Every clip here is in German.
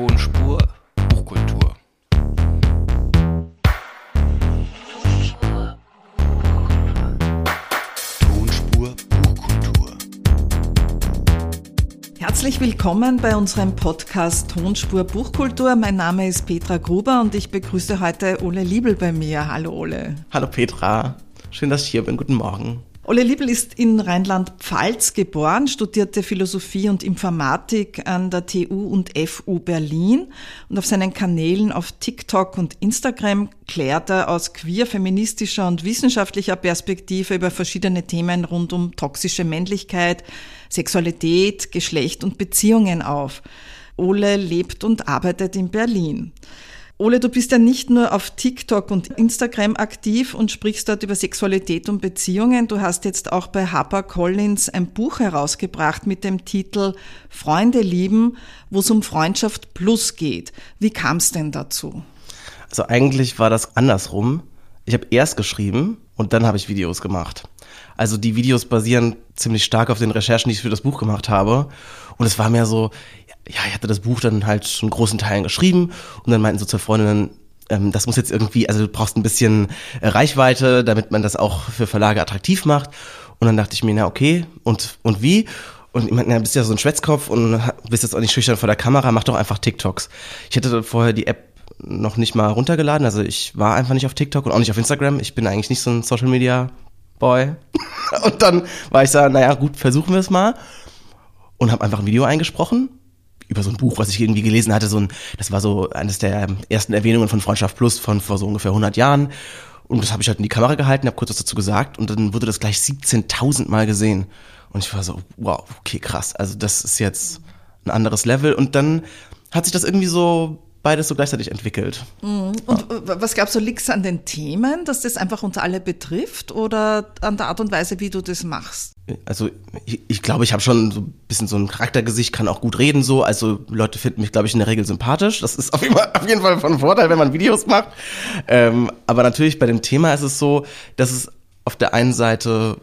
Tonspur Buchkultur. Tonspur Buchkultur. Herzlich willkommen bei unserem Podcast Tonspur Buchkultur. Mein Name ist Petra Gruber und ich begrüße heute Ole Liebel bei mir. Hallo Ole. Hallo Petra, schön, dass ich hier bin. Guten Morgen. Ole Liebel ist in Rheinland-Pfalz geboren, studierte Philosophie und Informatik an der TU und FU Berlin und auf seinen Kanälen auf TikTok und Instagram klärt er aus queer, feministischer und wissenschaftlicher Perspektive über verschiedene Themen rund um toxische Männlichkeit, Sexualität, Geschlecht und Beziehungen auf. Ole lebt und arbeitet in Berlin. Ole, du bist ja nicht nur auf TikTok und Instagram aktiv und sprichst dort über Sexualität und Beziehungen. Du hast jetzt auch bei HarperCollins ein Buch herausgebracht mit dem Titel Freunde lieben, wo es um Freundschaft plus geht. Wie kam es denn dazu? Also eigentlich war das andersrum. Ich habe erst geschrieben und dann habe ich Videos gemacht. Also die Videos basieren ziemlich stark auf den Recherchen, die ich für das Buch gemacht habe. Und es war mehr so, ja, ich hatte das Buch dann halt schon großen Teilen geschrieben und dann meinten so zur Freundin, ähm, das muss jetzt irgendwie, also du brauchst ein bisschen äh, Reichweite, damit man das auch für Verlage attraktiv macht. Und dann dachte ich mir, na okay, und, und wie? Und ich meine, du bist ja so ein Schwätzkopf und bist jetzt auch nicht schüchtern vor der Kamera, mach doch einfach TikToks. Ich hatte vorher die App noch nicht mal runtergeladen, also ich war einfach nicht auf TikTok und auch nicht auf Instagram. Ich bin eigentlich nicht so ein Social Media Boy. und dann war ich so, naja, gut, versuchen wir es mal. Und habe einfach ein Video eingesprochen über so ein Buch, was ich irgendwie gelesen hatte, so ein, das war so eines der ersten Erwähnungen von Freundschaft Plus von vor so ungefähr 100 Jahren. Und das habe ich halt in die Kamera gehalten, habe kurz was dazu gesagt und dann wurde das gleich 17.000 Mal gesehen. Und ich war so, wow, okay, krass. Also das ist jetzt ein anderes Level. Und dann hat sich das irgendwie so beides so gleichzeitig entwickelt. Mhm. Und ja. was glaubst du, liegt es an den Themen, dass das einfach uns alle betrifft oder an der Art und Weise, wie du das machst? Also ich, ich glaube, ich habe schon so ein bisschen so ein Charaktergesicht, kann auch gut reden so. Also Leute finden mich, glaube ich, in der Regel sympathisch. Das ist auf jeden Fall, auf jeden Fall von Vorteil, wenn man Videos macht. Ähm, aber natürlich bei dem Thema ist es so, dass es auf der einen Seite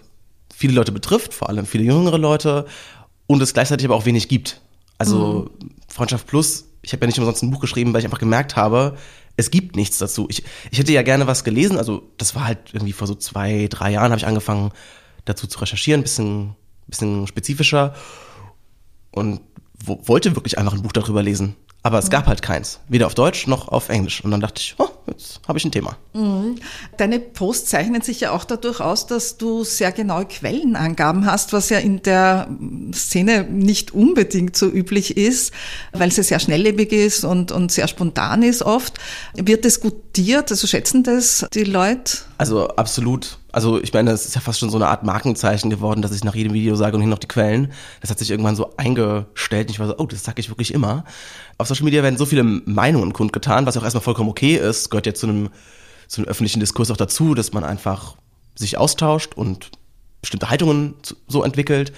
viele Leute betrifft, vor allem viele jüngere Leute, und es gleichzeitig aber auch wenig gibt. Also mhm. Freundschaft Plus ich habe ja nicht umsonst ein Buch geschrieben, weil ich einfach gemerkt habe, es gibt nichts dazu. Ich, ich hätte ja gerne was gelesen, also das war halt irgendwie vor so zwei, drei Jahren habe ich angefangen dazu zu recherchieren, bisschen, bisschen spezifischer und wo, wollte wirklich einfach ein Buch darüber lesen. Aber es gab halt keins, weder auf Deutsch noch auf Englisch. Und dann dachte ich, oh, jetzt habe ich ein Thema. Mhm. Deine Posts zeichnen sich ja auch dadurch aus, dass du sehr genaue Quellenangaben hast, was ja in der Szene nicht unbedingt so üblich ist, weil sie sehr schnelllebig ist und, und sehr spontan ist oft. Wird das gutiert? Also schätzen das die Leute? Also absolut. Also ich meine, es ist ja fast schon so eine Art Markenzeichen geworden, dass ich nach jedem Video sage und hier noch die Quellen. Das hat sich irgendwann so eingestellt. Und ich war so, oh, das sage ich wirklich immer. Auf Social Media werden so viele Meinungen kundgetan, was auch erstmal vollkommen okay ist. Gehört ja zu einem, zu einem öffentlichen Diskurs auch dazu, dass man einfach sich austauscht und bestimmte Haltungen so entwickelt.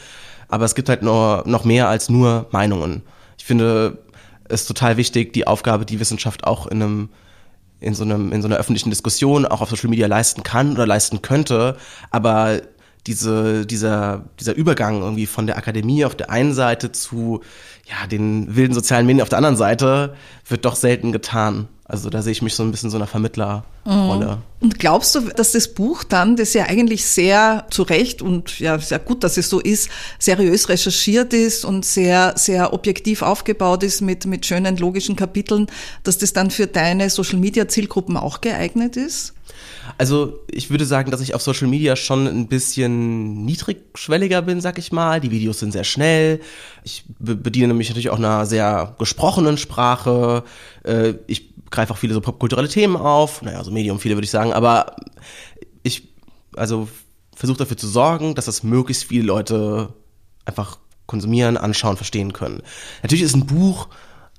Aber es gibt halt noch, noch mehr als nur Meinungen. Ich finde es total wichtig, die Aufgabe, die Wissenschaft auch in einem in so, einem, in so einer öffentlichen Diskussion auch auf Social Media leisten kann oder leisten könnte. Aber diese, dieser, dieser Übergang irgendwie von der Akademie auf der einen Seite zu ja, den wilden sozialen Medien auf der anderen Seite wird doch selten getan. Also da sehe ich mich so ein bisschen so einer Vermittlerrolle. Mhm. Und glaubst du, dass das Buch dann, das ja eigentlich sehr zu Recht und ja sehr gut, dass es so ist, seriös recherchiert ist und sehr, sehr objektiv aufgebaut ist mit, mit schönen logischen Kapiteln, dass das dann für deine Social Media Zielgruppen auch geeignet ist? Also ich würde sagen, dass ich auf Social Media schon ein bisschen niedrigschwelliger bin, sag ich mal. Die Videos sind sehr schnell. Ich bediene mich natürlich auch einer sehr gesprochenen Sprache. Äh, ich greife auch viele so popkulturelle Themen auf. Naja, so Medium viele würde ich sagen. Aber ich, also versuche dafür zu sorgen, dass das möglichst viele Leute einfach konsumieren, anschauen, verstehen können. Natürlich ist ein Buch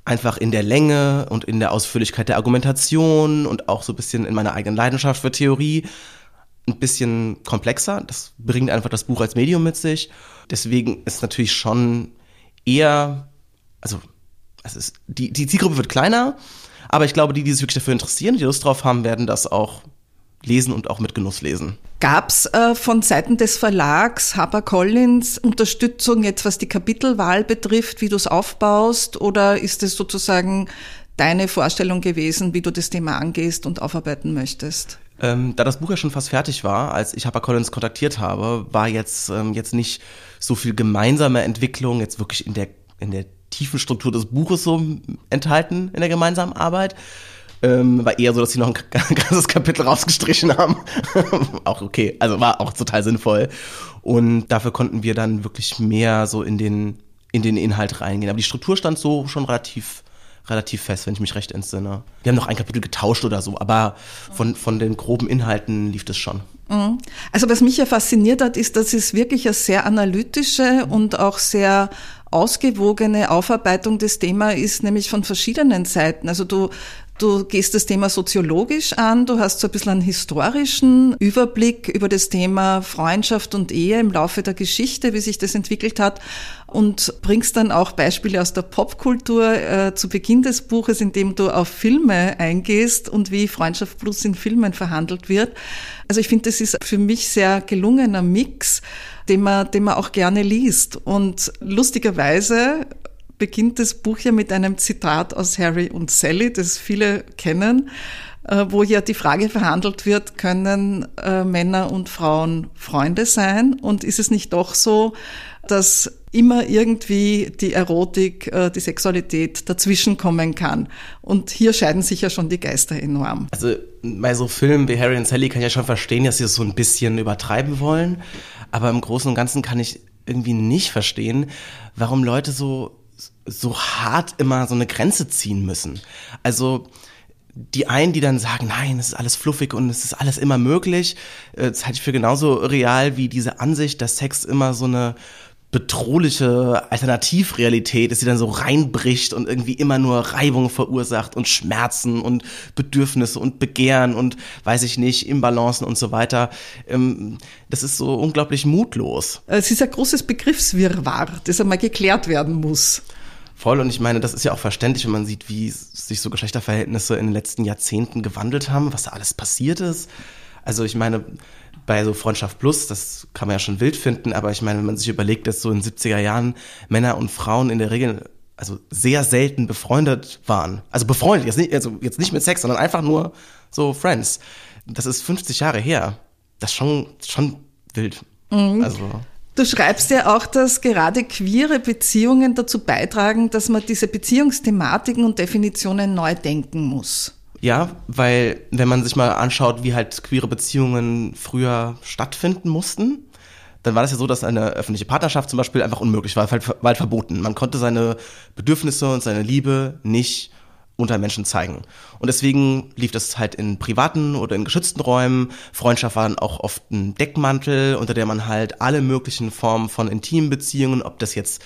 einfach in der Länge und in der Ausführlichkeit der Argumentation und auch so ein bisschen in meiner eigenen Leidenschaft für Theorie ein bisschen komplexer. Das bringt einfach das Buch als Medium mit sich. Deswegen ist natürlich schon eher, also es ist, die, die Zielgruppe wird kleiner, aber ich glaube, die, die sich wirklich dafür interessieren, die Lust drauf haben, werden das auch lesen und auch mit Genuss lesen. Gab's äh, von Seiten des Verlags HarperCollins Unterstützung jetzt, was die Kapitelwahl betrifft, wie du es aufbaust, oder ist es sozusagen deine Vorstellung gewesen, wie du das Thema angehst und aufarbeiten möchtest? Ähm, da das Buch ja schon fast fertig war, als ich HarperCollins kontaktiert habe, war jetzt ähm, jetzt nicht so viel gemeinsame Entwicklung jetzt wirklich in der in der tiefen Struktur des Buches so enthalten in der gemeinsamen Arbeit. Ähm, war eher so, dass sie noch ein ganzes Kapitel rausgestrichen haben. auch okay, also war auch total sinnvoll. Und dafür konnten wir dann wirklich mehr so in den, in den Inhalt reingehen. Aber die Struktur stand so schon relativ, relativ fest, wenn ich mich recht entsinne. Wir haben noch ein Kapitel getauscht oder so, aber von, von den groben Inhalten lief das schon. Mhm. Also was mich ja fasziniert hat, ist, dass es wirklich eine sehr analytische und auch sehr ausgewogene Aufarbeitung des Themas ist, nämlich von verschiedenen Seiten. Also du Du gehst das Thema soziologisch an, du hast so ein bisschen einen historischen Überblick über das Thema Freundschaft und Ehe im Laufe der Geschichte, wie sich das entwickelt hat und bringst dann auch Beispiele aus der Popkultur äh, zu Beginn des Buches, indem du auf Filme eingehst und wie Freundschaft Plus in Filmen verhandelt wird. Also ich finde, das ist für mich sehr gelungener Mix, den man, den man auch gerne liest. Und lustigerweise beginnt das Buch ja mit einem Zitat aus Harry und Sally, das viele kennen, äh, wo ja die Frage verhandelt wird, können äh, Männer und Frauen Freunde sein? Und ist es nicht doch so, dass immer irgendwie die Erotik, äh, die Sexualität dazwischen kommen kann. Und hier scheiden sich ja schon die Geister enorm. Also bei so Filmen wie Harry und Sally kann ich ja schon verstehen, dass sie es so ein bisschen übertreiben wollen. Aber im Großen und Ganzen kann ich irgendwie nicht verstehen, warum Leute so so hart immer so eine Grenze ziehen müssen. Also die einen, die dann sagen, nein, es ist alles fluffig und es ist alles immer möglich, äh, das halte ich für genauso real wie diese Ansicht, dass Sex immer so eine bedrohliche Alternativrealität ist, die dann so reinbricht und irgendwie immer nur Reibung verursacht und Schmerzen und Bedürfnisse und Begehren und weiß ich nicht, Imbalancen und so weiter. Ähm, das ist so unglaublich mutlos. Es ist ein großes Begriffswirrwarr, das einmal geklärt werden muss. Voll und ich meine, das ist ja auch verständlich, wenn man sieht, wie sich so Geschlechterverhältnisse in den letzten Jahrzehnten gewandelt haben, was da alles passiert ist. Also ich meine, bei so Freundschaft Plus, das kann man ja schon wild finden, aber ich meine, wenn man sich überlegt, dass so in 70er Jahren Männer und Frauen in der Regel also sehr selten befreundet waren. Also befreundet, jetzt nicht, also jetzt nicht mit Sex, sondern einfach nur so Friends. Das ist 50 Jahre her. Das ist schon, schon wild. Mhm. Also. Du schreibst ja auch, dass gerade queere Beziehungen dazu beitragen, dass man diese Beziehungsthematiken und Definitionen neu denken muss. Ja, weil wenn man sich mal anschaut, wie halt queere Beziehungen früher stattfinden mussten, dann war das ja so, dass eine öffentliche Partnerschaft zum Beispiel einfach unmöglich war, weil, verboten. Man konnte seine Bedürfnisse und seine Liebe nicht unter Menschen zeigen. Und deswegen lief das halt in privaten oder in geschützten Räumen. Freundschaft war dann auch oft ein Deckmantel, unter der man halt alle möglichen Formen von intimen Beziehungen, ob das jetzt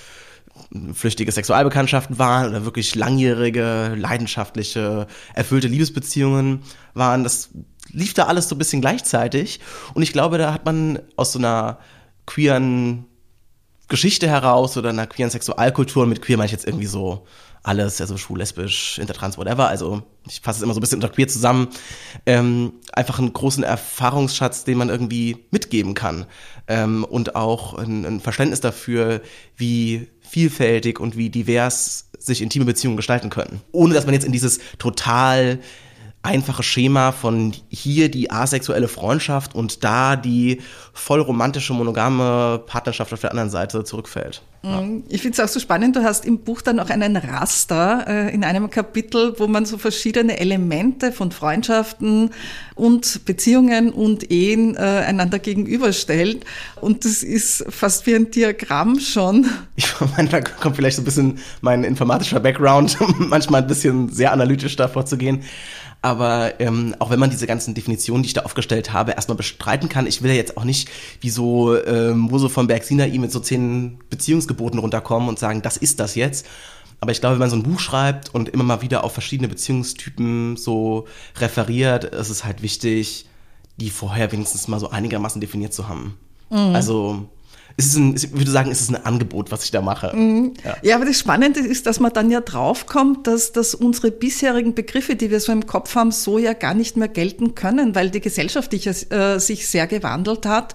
flüchtige Sexualbekanntschaften waren oder wirklich langjährige, leidenschaftliche, erfüllte Liebesbeziehungen waren. Das lief da alles so ein bisschen gleichzeitig. Und ich glaube, da hat man aus so einer queeren Geschichte heraus oder einer queeren Sexualkultur, mit queer meine ich jetzt irgendwie so alles, also schwul, lesbisch, intertrans, whatever, also ich fasse es immer so ein bisschen unter queer zusammen, ähm, einfach einen großen Erfahrungsschatz, den man irgendwie mitgeben kann. Ähm, und auch ein, ein Verständnis dafür, wie vielfältig und wie divers sich intime Beziehungen gestalten können. Ohne dass man jetzt in dieses total einfache Schema von hier die asexuelle Freundschaft und da die voll romantische monogame Partnerschaft auf der anderen Seite zurückfällt. Ja. Mhm. Ich finde es auch so spannend, du hast im Buch dann auch einen Raster äh, in einem Kapitel, wo man so verschiedene Elemente von Freundschaften und Beziehungen und Ehen äh, einander gegenüberstellt. Und das ist fast wie ein Diagramm schon. Ich meine, da kommt vielleicht so ein bisschen mein informatischer Background, manchmal ein bisschen sehr analytisch davor zu gehen. Aber ähm, auch wenn man diese ganzen Definitionen, die ich da aufgestellt habe, erstmal bestreiten kann, ich will ja jetzt auch nicht wie so ähm, Mose von Berg Sinai mit so zehn Beziehungsgeboten runterkommen und sagen, das ist das jetzt. Aber ich glaube, wenn man so ein Buch schreibt und immer mal wieder auf verschiedene Beziehungstypen so referiert, ist es halt wichtig, die vorher wenigstens mal so einigermaßen definiert zu haben. Mhm. Also es ist ein, ich würde sagen, es ist ein Angebot, was ich da mache. Mhm. Ja. ja. aber das Spannende ist, dass man dann ja draufkommt, dass, dass unsere bisherigen Begriffe, die wir so im Kopf haben, so ja gar nicht mehr gelten können, weil die Gesellschaft äh, sich sehr gewandelt hat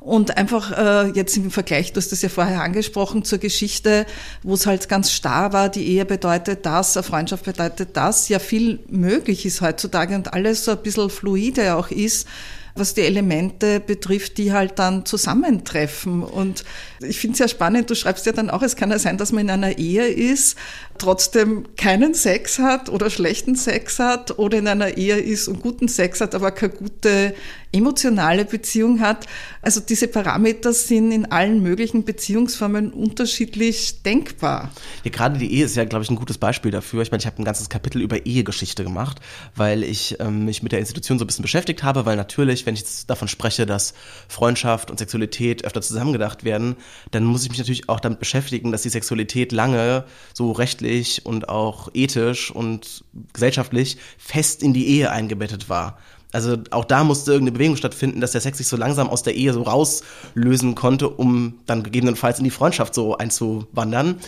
und einfach äh, jetzt im Vergleich, du hast das ja vorher angesprochen, zur Geschichte, wo es halt ganz starr war, die Ehe bedeutet das, eine Freundschaft bedeutet das, ja viel möglich ist heutzutage und alles so ein bisschen fluide auch ist, was die Elemente betrifft, die halt dann zusammentreffen. Und ich finde es ja spannend, du schreibst ja dann auch, es kann ja sein, dass man in einer Ehe ist, trotzdem keinen Sex hat oder schlechten Sex hat oder in einer Ehe ist und guten Sex hat, aber keine gute emotionale Beziehung hat. Also diese Parameter sind in allen möglichen Beziehungsformen unterschiedlich denkbar. Ja, gerade die Ehe ist ja, glaube ich, ein gutes Beispiel dafür. Ich meine, ich habe ein ganzes Kapitel über Ehegeschichte gemacht, weil ich ähm, mich mit der Institution so ein bisschen beschäftigt habe, weil natürlich, wenn ich jetzt davon spreche, dass Freundschaft und Sexualität öfter zusammengedacht werden, dann muss ich mich natürlich auch damit beschäftigen, dass die Sexualität lange so rechtlich und auch ethisch und gesellschaftlich fest in die Ehe eingebettet war. Also auch da musste irgendeine Bewegung stattfinden, dass der Sex sich so langsam aus der Ehe so rauslösen konnte, um dann gegebenenfalls in die Freundschaft so einzuwandern.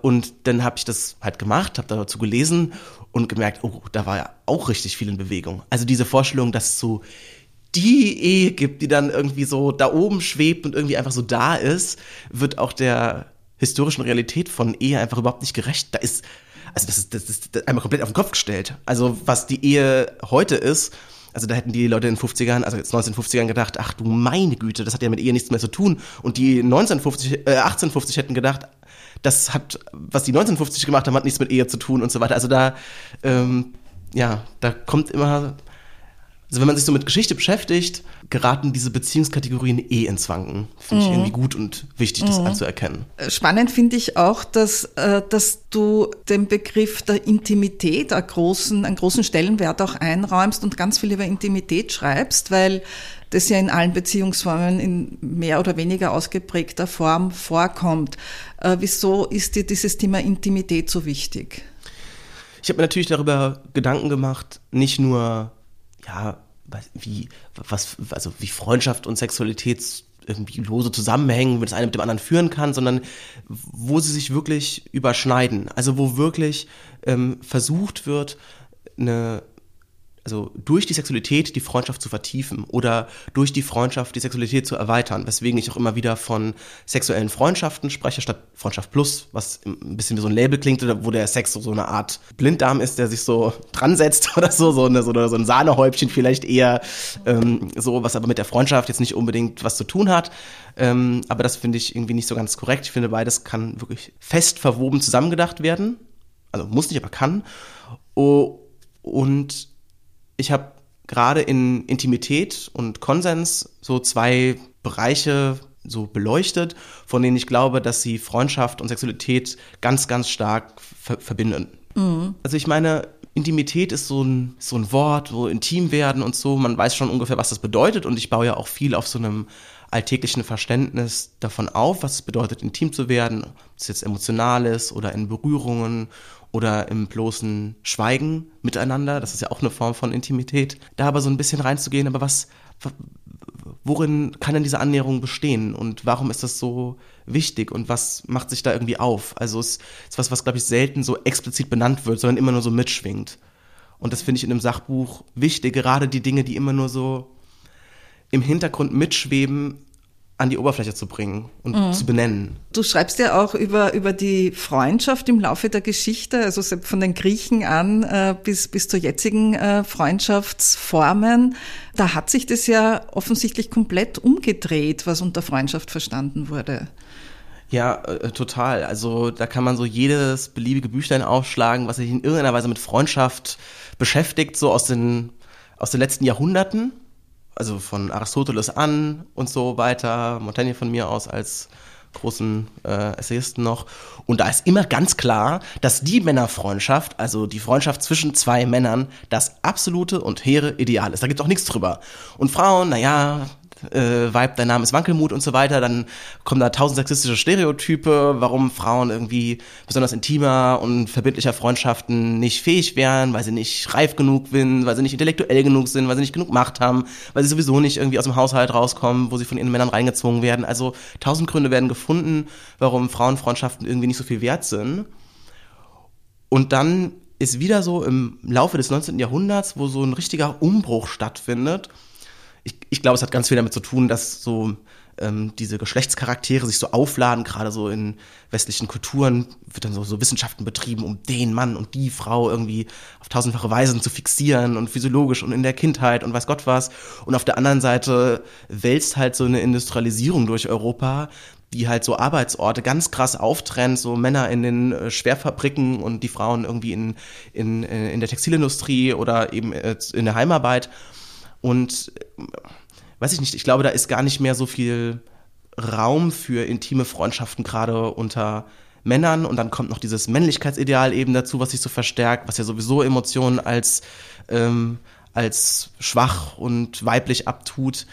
Und dann habe ich das halt gemacht, habe dazu gelesen und gemerkt, oh, da war ja auch richtig viel in Bewegung. Also diese Vorstellung, dass so die Ehe gibt, die dann irgendwie so da oben schwebt und irgendwie einfach so da ist, wird auch der historischen Realität von Ehe einfach überhaupt nicht gerecht. Da ist, also das ist, das ist einmal komplett auf den Kopf gestellt. Also was die Ehe heute ist, also da hätten die Leute in den 50ern, also jetzt 1950ern gedacht, ach du meine Güte, das hat ja mit Ehe nichts mehr zu tun. Und die 1950, äh, 1850 hätten gedacht, das hat, was die 1950 gemacht haben, hat nichts mit Ehe zu tun und so weiter. Also da, ähm, ja, da kommt immer also wenn man sich so mit Geschichte beschäftigt, geraten diese Beziehungskategorien eh ins Wanken. Finde ich mhm. irgendwie gut und wichtig, das mhm. anzuerkennen. Spannend finde ich auch, dass, äh, dass du den Begriff der Intimität einen großen, einen großen Stellenwert auch einräumst und ganz viel über Intimität schreibst, weil das ja in allen Beziehungsformen in mehr oder weniger ausgeprägter Form vorkommt. Äh, wieso ist dir dieses Thema Intimität so wichtig? Ich habe mir natürlich darüber Gedanken gemacht, nicht nur ja, wie, was, also wie Freundschaft und Sexualität irgendwie lose zusammenhängen, das eine mit dem anderen führen kann, sondern wo sie sich wirklich überschneiden. Also wo wirklich ähm, versucht wird, eine also durch die Sexualität die Freundschaft zu vertiefen oder durch die Freundschaft die Sexualität zu erweitern, weswegen ich auch immer wieder von sexuellen Freundschaften spreche, statt Freundschaft plus, was ein bisschen wie so ein Label klingt, oder wo der Sex so, so eine Art Blinddarm ist, der sich so dran setzt oder so, so, eine, so, so ein Sahnehäubchen vielleicht eher, ähm, so, was aber mit der Freundschaft jetzt nicht unbedingt was zu tun hat. Ähm, aber das finde ich irgendwie nicht so ganz korrekt. Ich finde, beides kann wirklich fest verwoben zusammengedacht werden. Also muss nicht, aber kann. Oh, und ich habe gerade in Intimität und Konsens so zwei Bereiche so beleuchtet, von denen ich glaube, dass sie Freundschaft und Sexualität ganz, ganz stark ver verbinden. Mhm. Also ich meine, Intimität ist so ein, so ein Wort, wo intim werden und so, man weiß schon ungefähr, was das bedeutet und ich baue ja auch viel auf so einem alltäglichen Verständnis davon auf, was es bedeutet, intim zu werden, ob es jetzt emotional ist oder in Berührungen oder im bloßen Schweigen miteinander. Das ist ja auch eine Form von Intimität. Da aber so ein bisschen reinzugehen, aber was, worin kann denn diese Annäherung bestehen und warum ist das so wichtig und was macht sich da irgendwie auf? Also es ist was, was glaube ich selten so explizit benannt wird, sondern immer nur so mitschwingt. Und das finde ich in einem Sachbuch wichtig, gerade die Dinge, die immer nur so im Hintergrund mitschweben, an die Oberfläche zu bringen und mhm. zu benennen. Du schreibst ja auch über, über die Freundschaft im Laufe der Geschichte, also von den Griechen an äh, bis, bis zur jetzigen äh, Freundschaftsformen. Da hat sich das ja offensichtlich komplett umgedreht, was unter Freundschaft verstanden wurde. Ja, äh, total. Also da kann man so jedes beliebige Büchlein aufschlagen, was sich in irgendeiner Weise mit Freundschaft beschäftigt, so aus den, aus den letzten Jahrhunderten also von Aristoteles an und so weiter, Montaigne von mir aus als großen äh, Essayisten noch. Und da ist immer ganz klar, dass die Männerfreundschaft, also die Freundschaft zwischen zwei Männern, das absolute und hehre Ideal ist. Da gibt es auch nichts drüber. Und Frauen, naja, äh, Vibe, dein Name ist Wankelmut und so weiter, dann kommen da tausend sexistische Stereotype, warum Frauen irgendwie besonders intimer und verbindlicher Freundschaften nicht fähig wären, weil sie nicht reif genug sind, weil sie nicht intellektuell genug sind, weil sie nicht genug Macht haben, weil sie sowieso nicht irgendwie aus dem Haushalt rauskommen, wo sie von ihren Männern reingezwungen werden. Also tausend Gründe werden gefunden, warum Frauenfreundschaften irgendwie nicht so viel wert sind. Und dann ist wieder so im Laufe des 19. Jahrhunderts, wo so ein richtiger Umbruch stattfindet. Ich, ich glaube, es hat ganz viel damit zu tun, dass so ähm, diese Geschlechtscharaktere sich so aufladen, gerade so in westlichen Kulturen wird dann so, so Wissenschaften betrieben, um den Mann und die Frau irgendwie auf tausendfache Weisen zu fixieren und physiologisch und in der Kindheit und weiß Gott was. Und auf der anderen Seite wälzt halt so eine Industrialisierung durch Europa, die halt so Arbeitsorte ganz krass auftrennt, so Männer in den äh, Schwerfabriken und die Frauen irgendwie in, in, äh, in der Textilindustrie oder eben äh, in der Heimarbeit. Und weiß ich nicht, ich glaube, da ist gar nicht mehr so viel Raum für intime Freundschaften, gerade unter Männern. Und dann kommt noch dieses Männlichkeitsideal eben dazu, was sich so verstärkt, was ja sowieso Emotionen als, ähm, als schwach und weiblich abtut.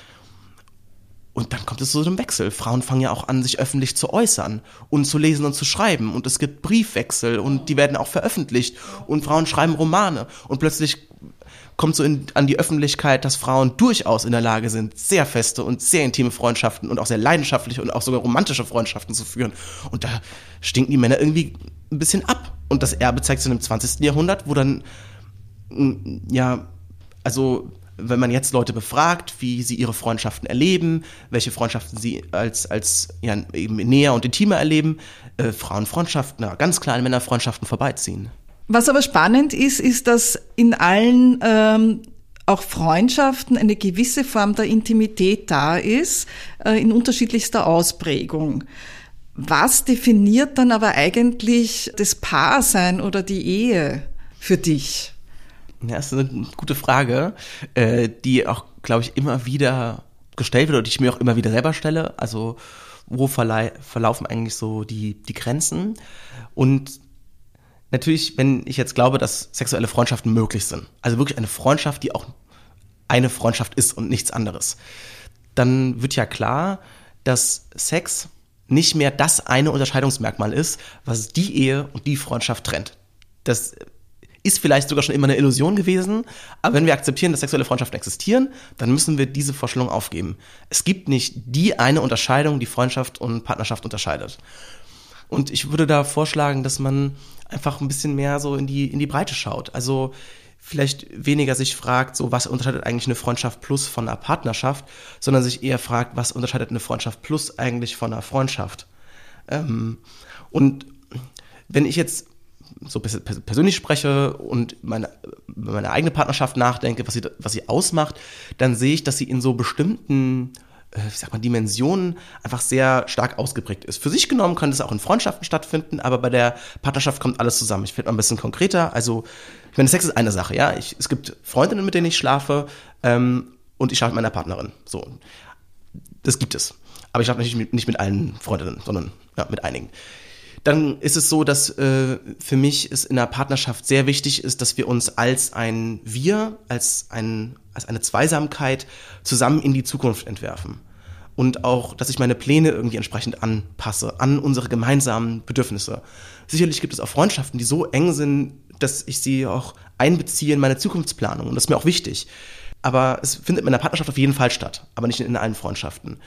Und dann kommt es zu einem Wechsel. Frauen fangen ja auch an, sich öffentlich zu äußern und zu lesen und zu schreiben. Und es gibt Briefwechsel und die werden auch veröffentlicht. Und Frauen schreiben Romane. Und plötzlich kommt so in, an die Öffentlichkeit, dass Frauen durchaus in der Lage sind, sehr feste und sehr intime Freundschaften und auch sehr leidenschaftliche und auch sogar romantische Freundschaften zu führen. Und da stinken die Männer irgendwie ein bisschen ab. Und das Erbe zeigt sich im 20. Jahrhundert, wo dann, ja, also wenn man jetzt Leute befragt, wie sie ihre Freundschaften erleben, welche Freundschaften sie als, als ja, eben näher und intimer erleben, äh, Frauenfreundschaften, na, ganz klar an Männerfreundschaften vorbeiziehen. Was aber spannend ist, ist, dass in allen ähm, auch Freundschaften eine gewisse Form der Intimität da ist, äh, in unterschiedlichster Ausprägung. Was definiert dann aber eigentlich das Paarsein oder die Ehe für dich? Ja, das ist eine gute Frage, äh, die auch, glaube ich, immer wieder gestellt wird und die ich mir auch immer wieder selber stelle. Also wo verlaufen eigentlich so die, die Grenzen? Und natürlich, wenn ich jetzt glaube, dass sexuelle Freundschaften möglich sind, also wirklich eine Freundschaft, die auch eine Freundschaft ist und nichts anderes, dann wird ja klar, dass Sex nicht mehr das eine Unterscheidungsmerkmal ist, was die Ehe und die Freundschaft trennt. Das ist vielleicht sogar schon immer eine Illusion gewesen, aber wenn wir akzeptieren, dass sexuelle Freundschaften existieren, dann müssen wir diese Vorstellung aufgeben. Es gibt nicht die eine Unterscheidung, die Freundschaft und Partnerschaft unterscheidet. Und ich würde da vorschlagen, dass man einfach ein bisschen mehr so in die, in die Breite schaut. Also vielleicht weniger sich fragt, so was unterscheidet eigentlich eine Freundschaft plus von einer Partnerschaft, sondern sich eher fragt, was unterscheidet eine Freundschaft plus eigentlich von einer Freundschaft. Ähm, und wenn ich jetzt so persönlich spreche und meine, meine eigene Partnerschaft nachdenke, was sie, was sie ausmacht, dann sehe ich, dass sie in so bestimmten äh, ich sag mal, Dimensionen einfach sehr stark ausgeprägt ist. Für sich genommen kann das auch in Freundschaften stattfinden, aber bei der Partnerschaft kommt alles zusammen. Ich werde mal ein bisschen konkreter. Also, ich meine, Sex ist eine Sache, ja. Ich, es gibt Freundinnen, mit denen ich schlafe, ähm, und ich schlafe mit meiner Partnerin. So. Das gibt es. Aber ich schlafe natürlich mit, nicht mit allen Freundinnen, sondern ja, mit einigen dann ist es so, dass äh, für mich es in der Partnerschaft sehr wichtig ist, dass wir uns als ein Wir, als, ein, als eine Zweisamkeit zusammen in die Zukunft entwerfen. Und auch, dass ich meine Pläne irgendwie entsprechend anpasse an unsere gemeinsamen Bedürfnisse. Sicherlich gibt es auch Freundschaften, die so eng sind, dass ich sie auch einbeziehe in meine Zukunftsplanung. Und das ist mir auch wichtig. Aber es findet in der Partnerschaft auf jeden Fall statt, aber nicht in allen Freundschaften.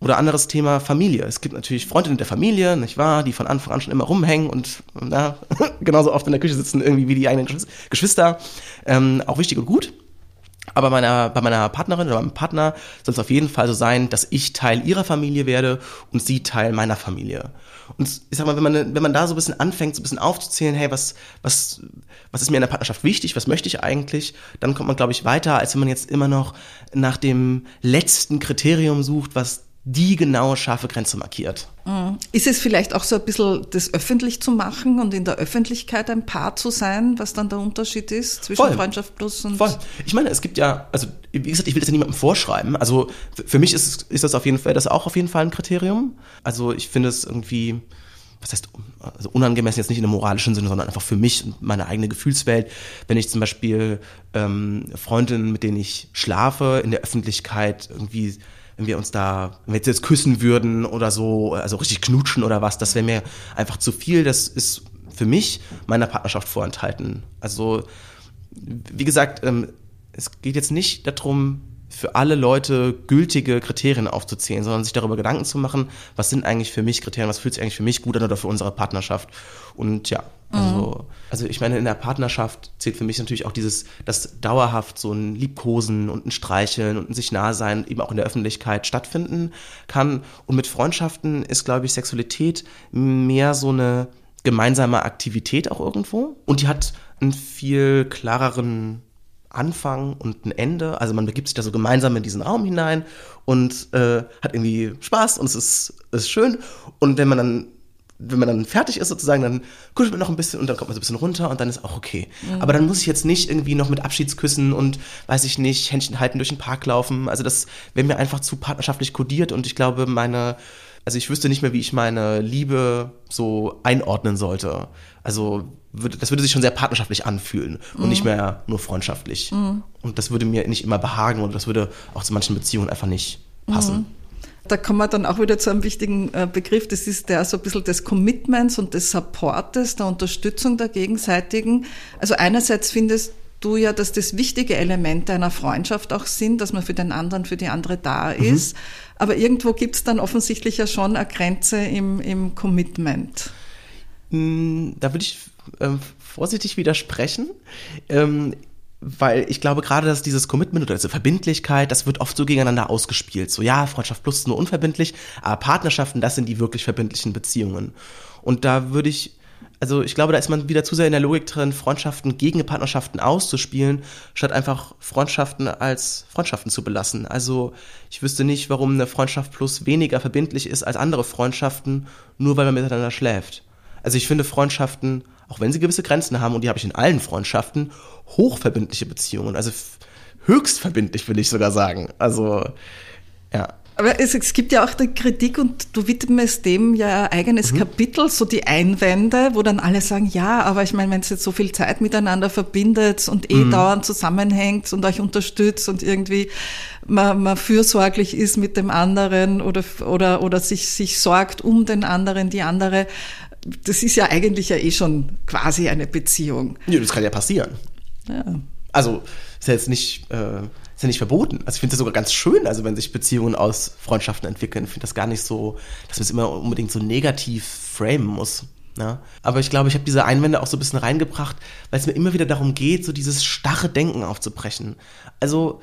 Oder anderes Thema Familie. Es gibt natürlich Freundinnen der Familie, nicht wahr, die von Anfang an schon immer rumhängen und na, genauso oft in der Küche sitzen irgendwie wie die eigenen Geschwister. Ähm, auch wichtig und gut. Aber meiner, bei meiner Partnerin oder meinem Partner soll es auf jeden Fall so sein, dass ich Teil ihrer Familie werde und sie Teil meiner Familie. Und ich sag mal, wenn man, wenn man da so ein bisschen anfängt, so ein bisschen aufzuzählen, hey, was, was, was ist mir in der Partnerschaft wichtig, was möchte ich eigentlich, dann kommt man, glaube ich, weiter, als wenn man jetzt immer noch nach dem letzten Kriterium sucht, was die genaue scharfe Grenze markiert. Mhm. Ist es vielleicht auch so ein bisschen das öffentlich zu machen und in der Öffentlichkeit ein Paar zu sein, was dann der Unterschied ist zwischen Voll. Freundschaft plus und. Voll. Ich meine, es gibt ja, also wie gesagt, ich will das ja niemandem vorschreiben. Also für mich ist, ist das auf jeden Fall, das auch auf jeden Fall ein Kriterium. Also ich finde es irgendwie, was heißt, also unangemessen jetzt nicht in einem moralischen Sinne, sondern einfach für mich und meine eigene Gefühlswelt, wenn ich zum Beispiel ähm, Freundinnen, mit denen ich schlafe, in der Öffentlichkeit irgendwie wenn wir uns da, wenn wir jetzt küssen würden oder so, also richtig knutschen oder was, das wäre mir einfach zu viel. Das ist für mich meiner Partnerschaft vorenthalten. Also, wie gesagt, ähm, es geht jetzt nicht darum, für alle Leute gültige Kriterien aufzuzählen, sondern sich darüber Gedanken zu machen, was sind eigentlich für mich Kriterien, was fühlt sich eigentlich für mich gut an oder für unsere Partnerschaft. Und ja, also, mhm. also ich meine, in der Partnerschaft zählt für mich natürlich auch dieses, dass dauerhaft so ein Liebkosen und ein Streicheln und ein sich nahe sein eben auch in der Öffentlichkeit stattfinden kann. Und mit Freundschaften ist, glaube ich, Sexualität mehr so eine gemeinsame Aktivität auch irgendwo. Und die hat einen viel klareren Anfang und ein Ende. Also man begibt sich da so gemeinsam in diesen Raum hinein und äh, hat irgendwie Spaß und es ist, ist schön. Und wenn man dann wenn man dann fertig ist sozusagen, dann kuschelt man noch ein bisschen und dann kommt man so ein bisschen runter und dann ist auch okay. Mhm. Aber dann muss ich jetzt nicht irgendwie noch mit Abschiedsküssen und weiß ich nicht, Händchen halten durch den Park laufen. Also das wäre mir einfach zu partnerschaftlich kodiert und ich glaube, meine also ich wüsste nicht mehr, wie ich meine Liebe so einordnen sollte. Also das würde sich schon sehr partnerschaftlich anfühlen und mhm. nicht mehr nur freundschaftlich. Mhm. Und das würde mir nicht immer behagen und das würde auch zu manchen Beziehungen einfach nicht passen. Da kommen wir dann auch wieder zu einem wichtigen äh, Begriff, das ist der so ein bisschen des Commitments und des Supportes, der Unterstützung der gegenseitigen. Also einerseits findest du ja, dass das wichtige Elemente einer Freundschaft auch sind, dass man für den anderen, für die andere da mhm. ist. Aber irgendwo gibt es dann offensichtlich ja schon eine Grenze im, im Commitment. Hm, da würde ich ähm, vorsichtig widersprechen. Ähm, weil ich glaube gerade, dass dieses Commitment oder diese Verbindlichkeit, das wird oft so gegeneinander ausgespielt. So ja, Freundschaft plus ist nur unverbindlich, aber Partnerschaften, das sind die wirklich verbindlichen Beziehungen. Und da würde ich also ich glaube, da ist man wieder zu sehr in der Logik drin, Freundschaften gegen Partnerschaften auszuspielen, statt einfach Freundschaften als Freundschaften zu belassen. Also ich wüsste nicht, warum eine Freundschaft plus weniger verbindlich ist als andere Freundschaften, nur weil man miteinander schläft. Also ich finde Freundschaften, auch wenn sie gewisse Grenzen haben, und die habe ich in allen Freundschaften, hochverbindliche Beziehungen. Also höchst verbindlich, will ich sogar sagen. Also ja. Aber es, es, gibt ja auch die Kritik und du widmest dem ja ein eigenes mhm. Kapitel, so die Einwände, wo dann alle sagen, ja, aber ich meine, wenn es jetzt so viel Zeit miteinander verbindet und eh mhm. dauernd zusammenhängt und euch unterstützt und irgendwie man, man fürsorglich ist mit dem anderen oder, oder, oder sich, sich sorgt um den anderen, die andere, das ist ja eigentlich ja eh schon quasi eine Beziehung. Ja, das kann ja passieren. Ja. Also, ist ja jetzt nicht... Äh ist ja nicht verboten. Also ich finde es sogar ganz schön, also wenn sich Beziehungen aus Freundschaften entwickeln. Ich finde das gar nicht so, dass man es immer unbedingt so negativ framen muss. Ne? Aber ich glaube, ich habe diese Einwände auch so ein bisschen reingebracht, weil es mir immer wieder darum geht, so dieses starre Denken aufzubrechen. Also,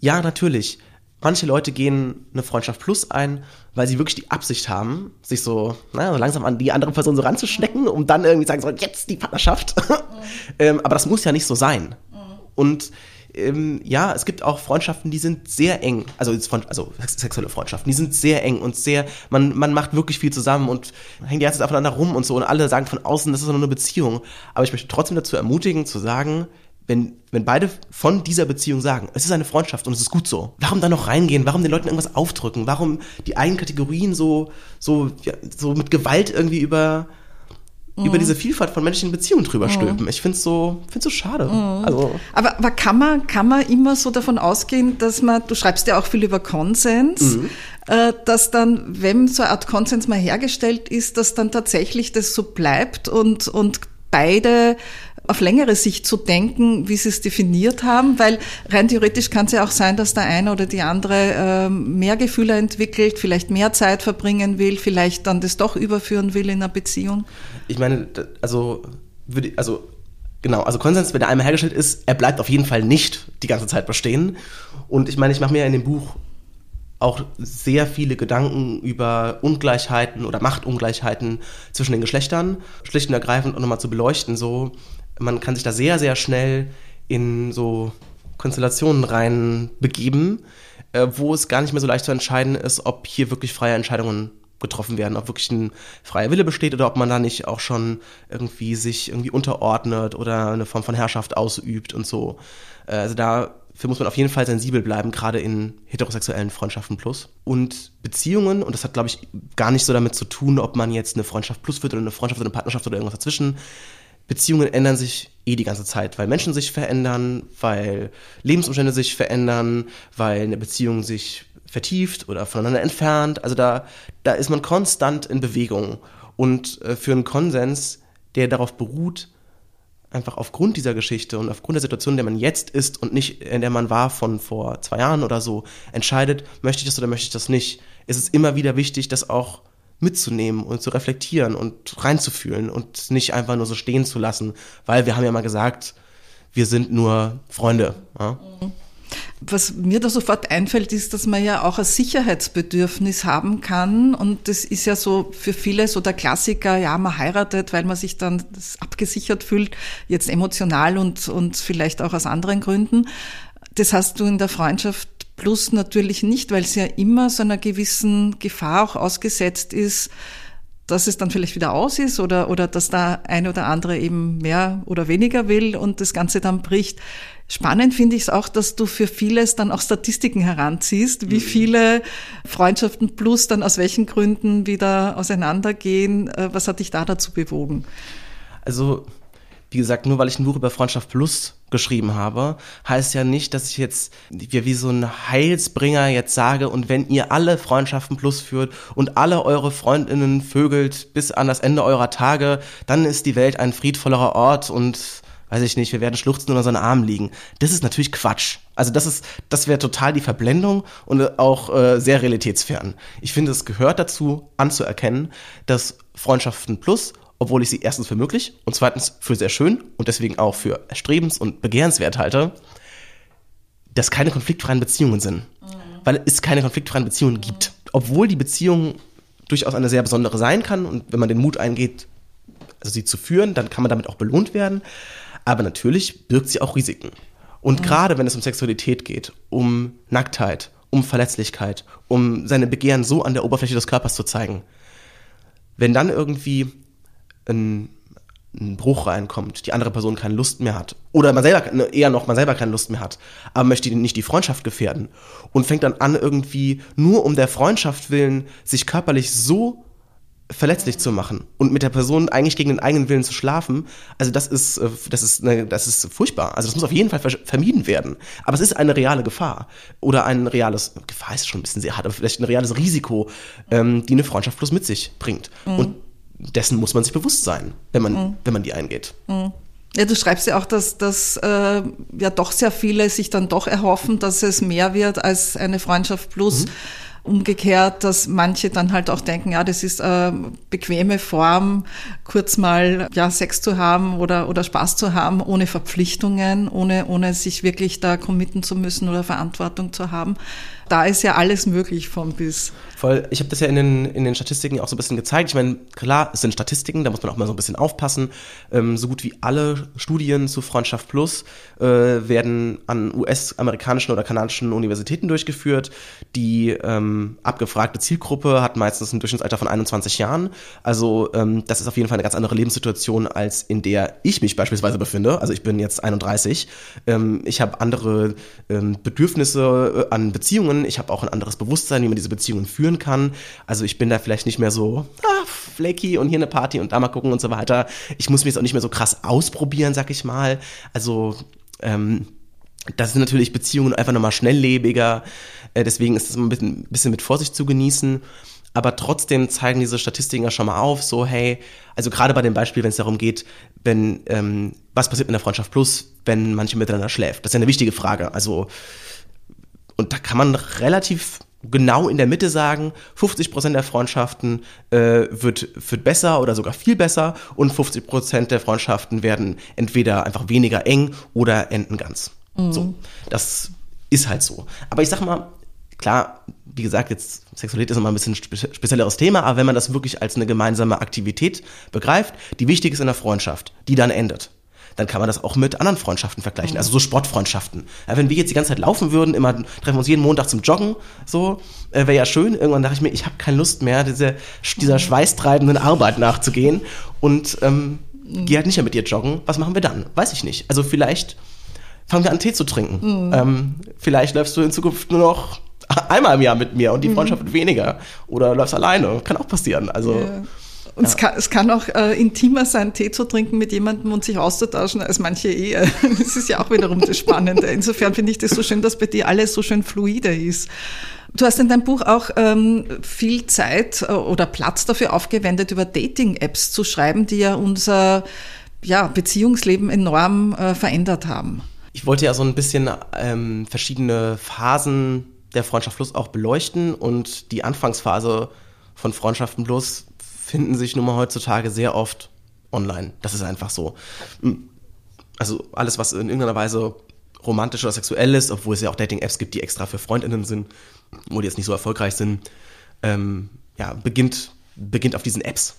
ja, natürlich. Manche Leute gehen eine Freundschaft plus ein, weil sie wirklich die Absicht haben, sich so, naja, so langsam an die andere Person so ranzuschnecken, um dann irgendwie zu sagen, so, jetzt die Partnerschaft. Mhm. ähm, aber das muss ja nicht so sein. Mhm. Und ähm, ja, es gibt auch Freundschaften, die sind sehr eng, also, also sexuelle Freundschaften, die sind sehr eng und sehr, man, man macht wirklich viel zusammen und hängt die ganze Zeit aufeinander rum und so und alle sagen von außen, das ist nur eine Beziehung. Aber ich möchte trotzdem dazu ermutigen, zu sagen, wenn, wenn beide von dieser Beziehung sagen, es ist eine Freundschaft und es ist gut so, warum da noch reingehen? Warum den Leuten irgendwas aufdrücken? Warum die eigenen Kategorien so, so, ja, so mit Gewalt irgendwie über, mhm. über diese Vielfalt von menschlichen Beziehungen drüber mhm. stülpen. Ich finde es so, find's so schade. Mhm. Also. Aber, aber kann, man, kann man immer so davon ausgehen, dass man, du schreibst ja auch viel über Konsens, mhm. äh, dass dann, wenn so eine Art Konsens mal hergestellt ist, dass dann tatsächlich das so bleibt und, und beide auf längere Sicht zu denken, wie sie es definiert haben, weil rein theoretisch kann es ja auch sein, dass der eine oder die andere äh, mehr Gefühle entwickelt, vielleicht mehr Zeit verbringen will, vielleicht dann das doch überführen will in einer Beziehung. Ich meine, also also genau, also Konsens, wenn der einmal hergestellt ist, er bleibt auf jeden Fall nicht die ganze Zeit bestehen. Und ich meine, ich mache mir in dem Buch auch sehr viele Gedanken über Ungleichheiten oder Machtungleichheiten zwischen den Geschlechtern, schlicht und ergreifend auch nochmal zu beleuchten, so man kann sich da sehr, sehr schnell in so Konstellationen rein begeben, äh, wo es gar nicht mehr so leicht zu entscheiden ist, ob hier wirklich freie Entscheidungen getroffen werden, ob wirklich ein freier Wille besteht oder ob man da nicht auch schon irgendwie sich irgendwie unterordnet oder eine Form von Herrschaft ausübt und so. Äh, also dafür muss man auf jeden Fall sensibel bleiben, gerade in heterosexuellen Freundschaften plus. Und Beziehungen, und das hat, glaube ich, gar nicht so damit zu tun, ob man jetzt eine Freundschaft plus wird oder eine Freundschaft oder eine Partnerschaft oder irgendwas dazwischen. Beziehungen ändern sich eh die ganze Zeit, weil Menschen sich verändern, weil Lebensumstände sich verändern, weil eine Beziehung sich vertieft oder voneinander entfernt. Also da, da ist man konstant in Bewegung. Und äh, für einen Konsens, der darauf beruht, einfach aufgrund dieser Geschichte und aufgrund der Situation, in der man jetzt ist und nicht in der man war von vor zwei Jahren oder so, entscheidet, möchte ich das oder möchte ich das nicht, ist es immer wieder wichtig, das auch mitzunehmen und zu reflektieren und reinzufühlen und nicht einfach nur so stehen zu lassen, weil wir haben ja mal gesagt, wir sind nur Freunde. Ja? Was mir da sofort einfällt, ist, dass man ja auch ein Sicherheitsbedürfnis haben kann. Und das ist ja so für viele so der Klassiker, ja, man heiratet, weil man sich dann abgesichert fühlt, jetzt emotional und, und vielleicht auch aus anderen Gründen. Das hast du in der Freundschaft Plus natürlich nicht, weil es ja immer so einer gewissen Gefahr auch ausgesetzt ist, dass es dann vielleicht wieder aus ist oder, oder dass da ein oder andere eben mehr oder weniger will und das Ganze dann bricht. Spannend finde ich es auch, dass du für vieles dann auch Statistiken heranziehst, wie mhm. viele Freundschaften plus dann aus welchen Gründen wieder auseinandergehen. Äh, was hat dich da dazu bewogen? Also wie gesagt, nur weil ich ein Buch über Freundschaft Plus geschrieben habe, heißt ja nicht, dass ich jetzt wie, so ein Heilsbringer jetzt sage, und wenn ihr alle Freundschaften Plus führt und alle eure Freundinnen vögelt bis an das Ende eurer Tage, dann ist die Welt ein friedvollerer Ort und weiß ich nicht, wir werden schluchzen unter seinen Armen liegen. Das ist natürlich Quatsch. Also das ist, das wäre total die Verblendung und auch äh, sehr realitätsfern. Ich finde, es gehört dazu, anzuerkennen, dass Freundschaften Plus obwohl ich sie erstens für möglich und zweitens für sehr schön und deswegen auch für erstrebens- und begehrenswert halte, dass keine konfliktfreien Beziehungen sind. Mhm. Weil es keine konfliktfreien Beziehungen gibt. Obwohl die Beziehung durchaus eine sehr besondere sein kann und wenn man den Mut eingeht, also sie zu führen, dann kann man damit auch belohnt werden. Aber natürlich birgt sie auch Risiken. Und mhm. gerade wenn es um Sexualität geht, um Nacktheit, um Verletzlichkeit, um seine Begehren so an der Oberfläche des Körpers zu zeigen, wenn dann irgendwie ein, ein Bruch reinkommt, die andere Person keine Lust mehr hat oder man selber ne, eher noch man selber keine Lust mehr hat, aber möchte nicht die Freundschaft gefährden und fängt dann an irgendwie nur um der Freundschaft willen sich körperlich so verletzlich zu machen und mit der Person eigentlich gegen den eigenen Willen zu schlafen, also das ist äh, das ist eine, das ist furchtbar. Also das muss auf jeden Fall vermieden werden. Aber es ist eine reale Gefahr oder ein reales Gefahr ist schon ein bisschen sehr hart, aber vielleicht ein reales Risiko, ähm, die eine Freundschaft bloß mit sich bringt. Mhm. Und dessen muss man sich bewusst sein, wenn man, mhm. wenn man die eingeht. Mhm. Ja, du schreibst ja auch, dass, dass äh, ja doch sehr viele sich dann doch erhoffen, dass es mehr wird als eine Freundschaft plus. Mhm. Umgekehrt, dass manche dann halt auch denken, ja, das ist eine bequeme Form, kurz mal ja Sex zu haben oder oder Spaß zu haben, ohne Verpflichtungen, ohne ohne sich wirklich da committen zu müssen oder Verantwortung zu haben da ist ja alles möglich vom bis. Voll, ich habe das ja in den, in den Statistiken auch so ein bisschen gezeigt. Ich meine, klar, es sind Statistiken, da muss man auch mal so ein bisschen aufpassen. Ähm, so gut wie alle Studien zu Freundschaft Plus äh, werden an US-amerikanischen oder kanadischen Universitäten durchgeführt. Die ähm, abgefragte Zielgruppe hat meistens ein Durchschnittsalter von 21 Jahren. Also ähm, das ist auf jeden Fall eine ganz andere Lebenssituation, als in der ich mich beispielsweise befinde. Also ich bin jetzt 31. Ähm, ich habe andere ähm, Bedürfnisse äh, an Beziehungen. Ich habe auch ein anderes Bewusstsein, wie man diese Beziehungen führen kann. Also ich bin da vielleicht nicht mehr so ah, flaky und hier eine Party und da mal gucken und so weiter. Ich muss mich jetzt auch nicht mehr so krass ausprobieren, sag ich mal. Also ähm, das sind natürlich Beziehungen einfach nochmal schnelllebiger. Äh, deswegen ist es ein bisschen, bisschen mit Vorsicht zu genießen. Aber trotzdem zeigen diese Statistiken ja schon mal auf, so hey, also gerade bei dem Beispiel, wenn es darum geht, wenn ähm, was passiert mit der Freundschaft plus, wenn manche miteinander schläft. Das ist ja eine wichtige Frage. Also und da kann man relativ genau in der Mitte sagen, 50% der Freundschaften äh, wird, wird besser oder sogar viel besser und 50% der Freundschaften werden entweder einfach weniger eng oder enden ganz. Mhm. So, das ist halt so. Aber ich sag mal, klar, wie gesagt, jetzt Sexualität ist immer ein bisschen spezielleres Thema, aber wenn man das wirklich als eine gemeinsame Aktivität begreift, die wichtig ist in der Freundschaft, die dann endet, dann kann man das auch mit anderen Freundschaften vergleichen, also so Sportfreundschaften. Ja, wenn wir jetzt die ganze Zeit laufen würden, immer treffen wir uns jeden Montag zum Joggen, so, äh, wäre ja schön. Irgendwann dachte ich mir, ich habe keine Lust mehr, diese, dieser schweißtreibenden Arbeit nachzugehen und ähm, mhm. gehe halt nicht mehr mit dir joggen. Was machen wir dann? Weiß ich nicht. Also vielleicht fangen wir an, Tee zu trinken. Mhm. Ähm, vielleicht läufst du in Zukunft nur noch einmal im Jahr mit mir und die mhm. Freundschaft wird weniger. Oder läufst alleine. Kann auch passieren. Also. Ja. Und es, kann, es kann auch äh, intimer sein, Tee zu trinken mit jemandem und sich auszutauschen als manche Ehe. Das ist ja auch wiederum das Spannende. Insofern finde ich das so schön, dass bei dir alles so schön fluide ist. Du hast in deinem Buch auch ähm, viel Zeit äh, oder Platz dafür aufgewendet, über Dating-Apps zu schreiben, die ja unser ja, Beziehungsleben enorm äh, verändert haben. Ich wollte ja so ein bisschen ähm, verschiedene Phasen der Freundschaft Plus auch beleuchten und die Anfangsphase von Freundschaften Plus finden sich nun mal heutzutage sehr oft online. Das ist einfach so. Also alles, was in irgendeiner Weise romantisch oder sexuell ist, obwohl es ja auch Dating-Apps gibt, die extra für FreundInnen sind, wo die jetzt nicht so erfolgreich sind, ähm, ja, beginnt, beginnt auf diesen Apps.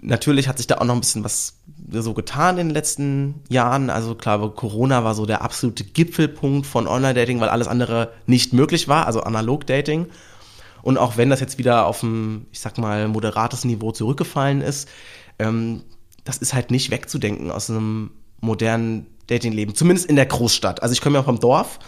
Natürlich hat sich da auch noch ein bisschen was so getan in den letzten Jahren. Also klar, Corona war so der absolute Gipfelpunkt von Online-Dating, weil alles andere nicht möglich war, also Analog-Dating. Und auch wenn das jetzt wieder auf ein, ich sag mal, moderates Niveau zurückgefallen ist, ähm, das ist halt nicht wegzudenken aus einem modernen Datingleben, zumindest in der Großstadt. Also ich komme ja vom Dorf,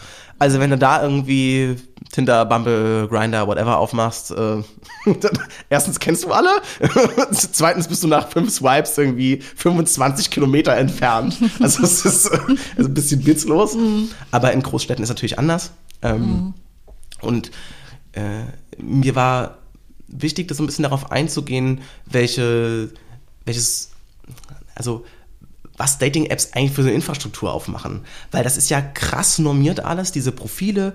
also wenn du da irgendwie Tinder, Bumble, Grinder, whatever aufmachst, äh, erstens kennst du alle, zweitens bist du nach fünf Swipes irgendwie 25 Kilometer entfernt. Also es ist äh, also ein bisschen witzlos, mhm. aber in Großstädten ist natürlich anders. Ähm, mhm. Und äh, mir war wichtig, das ein bisschen darauf einzugehen, welche, welches, also was Dating-Apps eigentlich für so eine Infrastruktur aufmachen. Weil das ist ja krass normiert alles, diese Profile.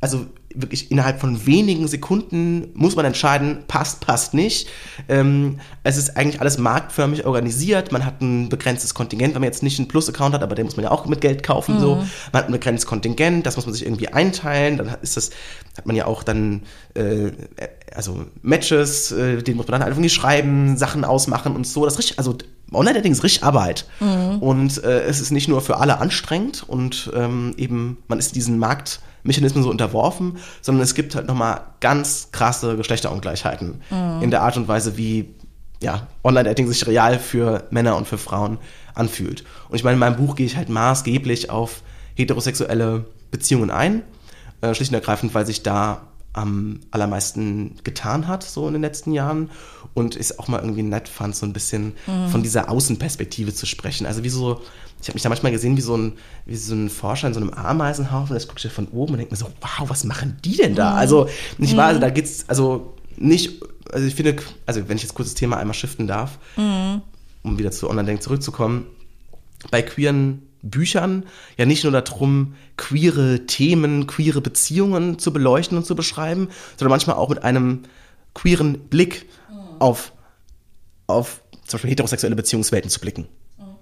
Also wirklich innerhalb von wenigen Sekunden muss man entscheiden, passt, passt nicht. Ähm, es ist eigentlich alles marktförmig organisiert. Man hat ein begrenztes Kontingent, wenn man jetzt nicht einen Plus-Account hat, aber den muss man ja auch mit Geld kaufen. Mhm. So. Man hat ein begrenztes Kontingent, das muss man sich irgendwie einteilen. Dann ist das, hat man ja auch dann äh, also Matches, äh, den muss man dann einfach nicht schreiben, Sachen ausmachen und so. Das ist richtig, also Online-Dating ist richtig Arbeit. Mhm. Und äh, es ist nicht nur für alle anstrengend und ähm, eben, man ist diesen Marktmechanismen so unterworfen, sondern es gibt halt nochmal ganz krasse Geschlechterungleichheiten mhm. in der Art und Weise, wie ja, Online-Dating sich real für Männer und für Frauen anfühlt. Und ich meine, in meinem Buch gehe ich halt maßgeblich auf heterosexuelle Beziehungen ein, äh, schlicht und ergreifend, weil sich da am allermeisten getan hat, so in den letzten Jahren. Und ist auch mal irgendwie nett fand, so ein bisschen mhm. von dieser Außenperspektive zu sprechen. Also wie so, ich habe mich da manchmal gesehen wie so ein, wie so ein Forscher in so einem Ameisenhaufen, das gucke ich von oben und denke mir so, wow, was machen die denn da? Mhm. Also, nicht wahr, also da geht's, also nicht, also ich finde, also wenn ich jetzt kurz das Thema einmal shiften darf, mhm. um wieder zu Online-Denken zurückzukommen, bei queeren Büchern ja nicht nur darum, queere Themen, queere Beziehungen zu beleuchten und zu beschreiben, sondern manchmal auch mit einem queeren Blick auf, auf zum Beispiel heterosexuelle Beziehungswelten zu blicken.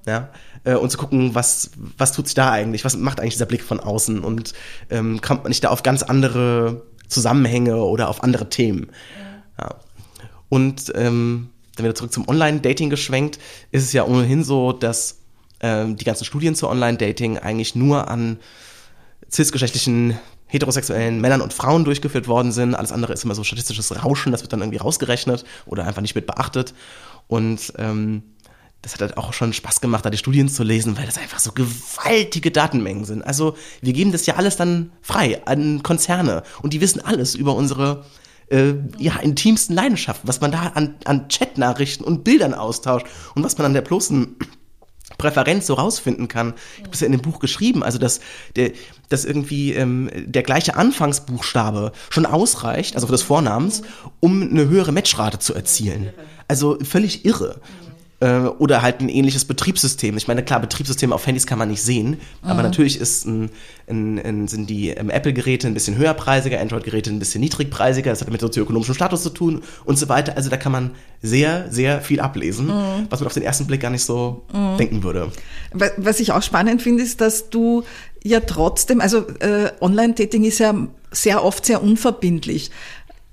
Ja, äh, und zu gucken, was, was tut sich da eigentlich, was macht eigentlich dieser Blick von außen und ähm, kommt man nicht da auf ganz andere Zusammenhänge oder auf andere Themen. Ja. Und ähm, dann wieder zurück zum Online-Dating geschwenkt, ist es ja ohnehin so, dass ähm, die ganzen Studien zu Online-Dating eigentlich nur an cisgeschlechtlichen heterosexuellen Männern und Frauen durchgeführt worden sind. Alles andere ist immer so statistisches Rauschen, das wird dann irgendwie rausgerechnet oder einfach nicht mit beachtet. Und ähm, das hat halt auch schon Spaß gemacht, da die Studien zu lesen, weil das einfach so gewaltige Datenmengen sind. Also wir geben das ja alles dann frei an Konzerne und die wissen alles über unsere äh, ja, intimsten Leidenschaften, was man da an, an Chatnachrichten und Bildern austauscht und was man an der bloßen Präferenz so rausfinden kann. Ich habe es ja in dem Buch geschrieben, also dass, der, dass irgendwie ähm, der gleiche Anfangsbuchstabe schon ausreicht, also des Vornamens, um eine höhere Matchrate zu erzielen. Also völlig irre. Äh, oder halt ein ähnliches Betriebssystem. Ich meine, klar, Betriebssysteme auf Handys kann man nicht sehen, mhm. aber natürlich ist ein, ein, ein, sind die ähm, Apple-Geräte ein bisschen höherpreisiger, Android-Geräte ein bisschen niedrigpreisiger, das hat mit sozioökonomischem Status zu tun und so weiter. Also da kann man sehr, sehr viel ablesen, mhm. was man auf den ersten Blick gar nicht so mhm. denken würde. Was ich auch spannend finde, ist, dass du ja trotzdem, also äh, Online-Dating ist ja sehr oft sehr unverbindlich.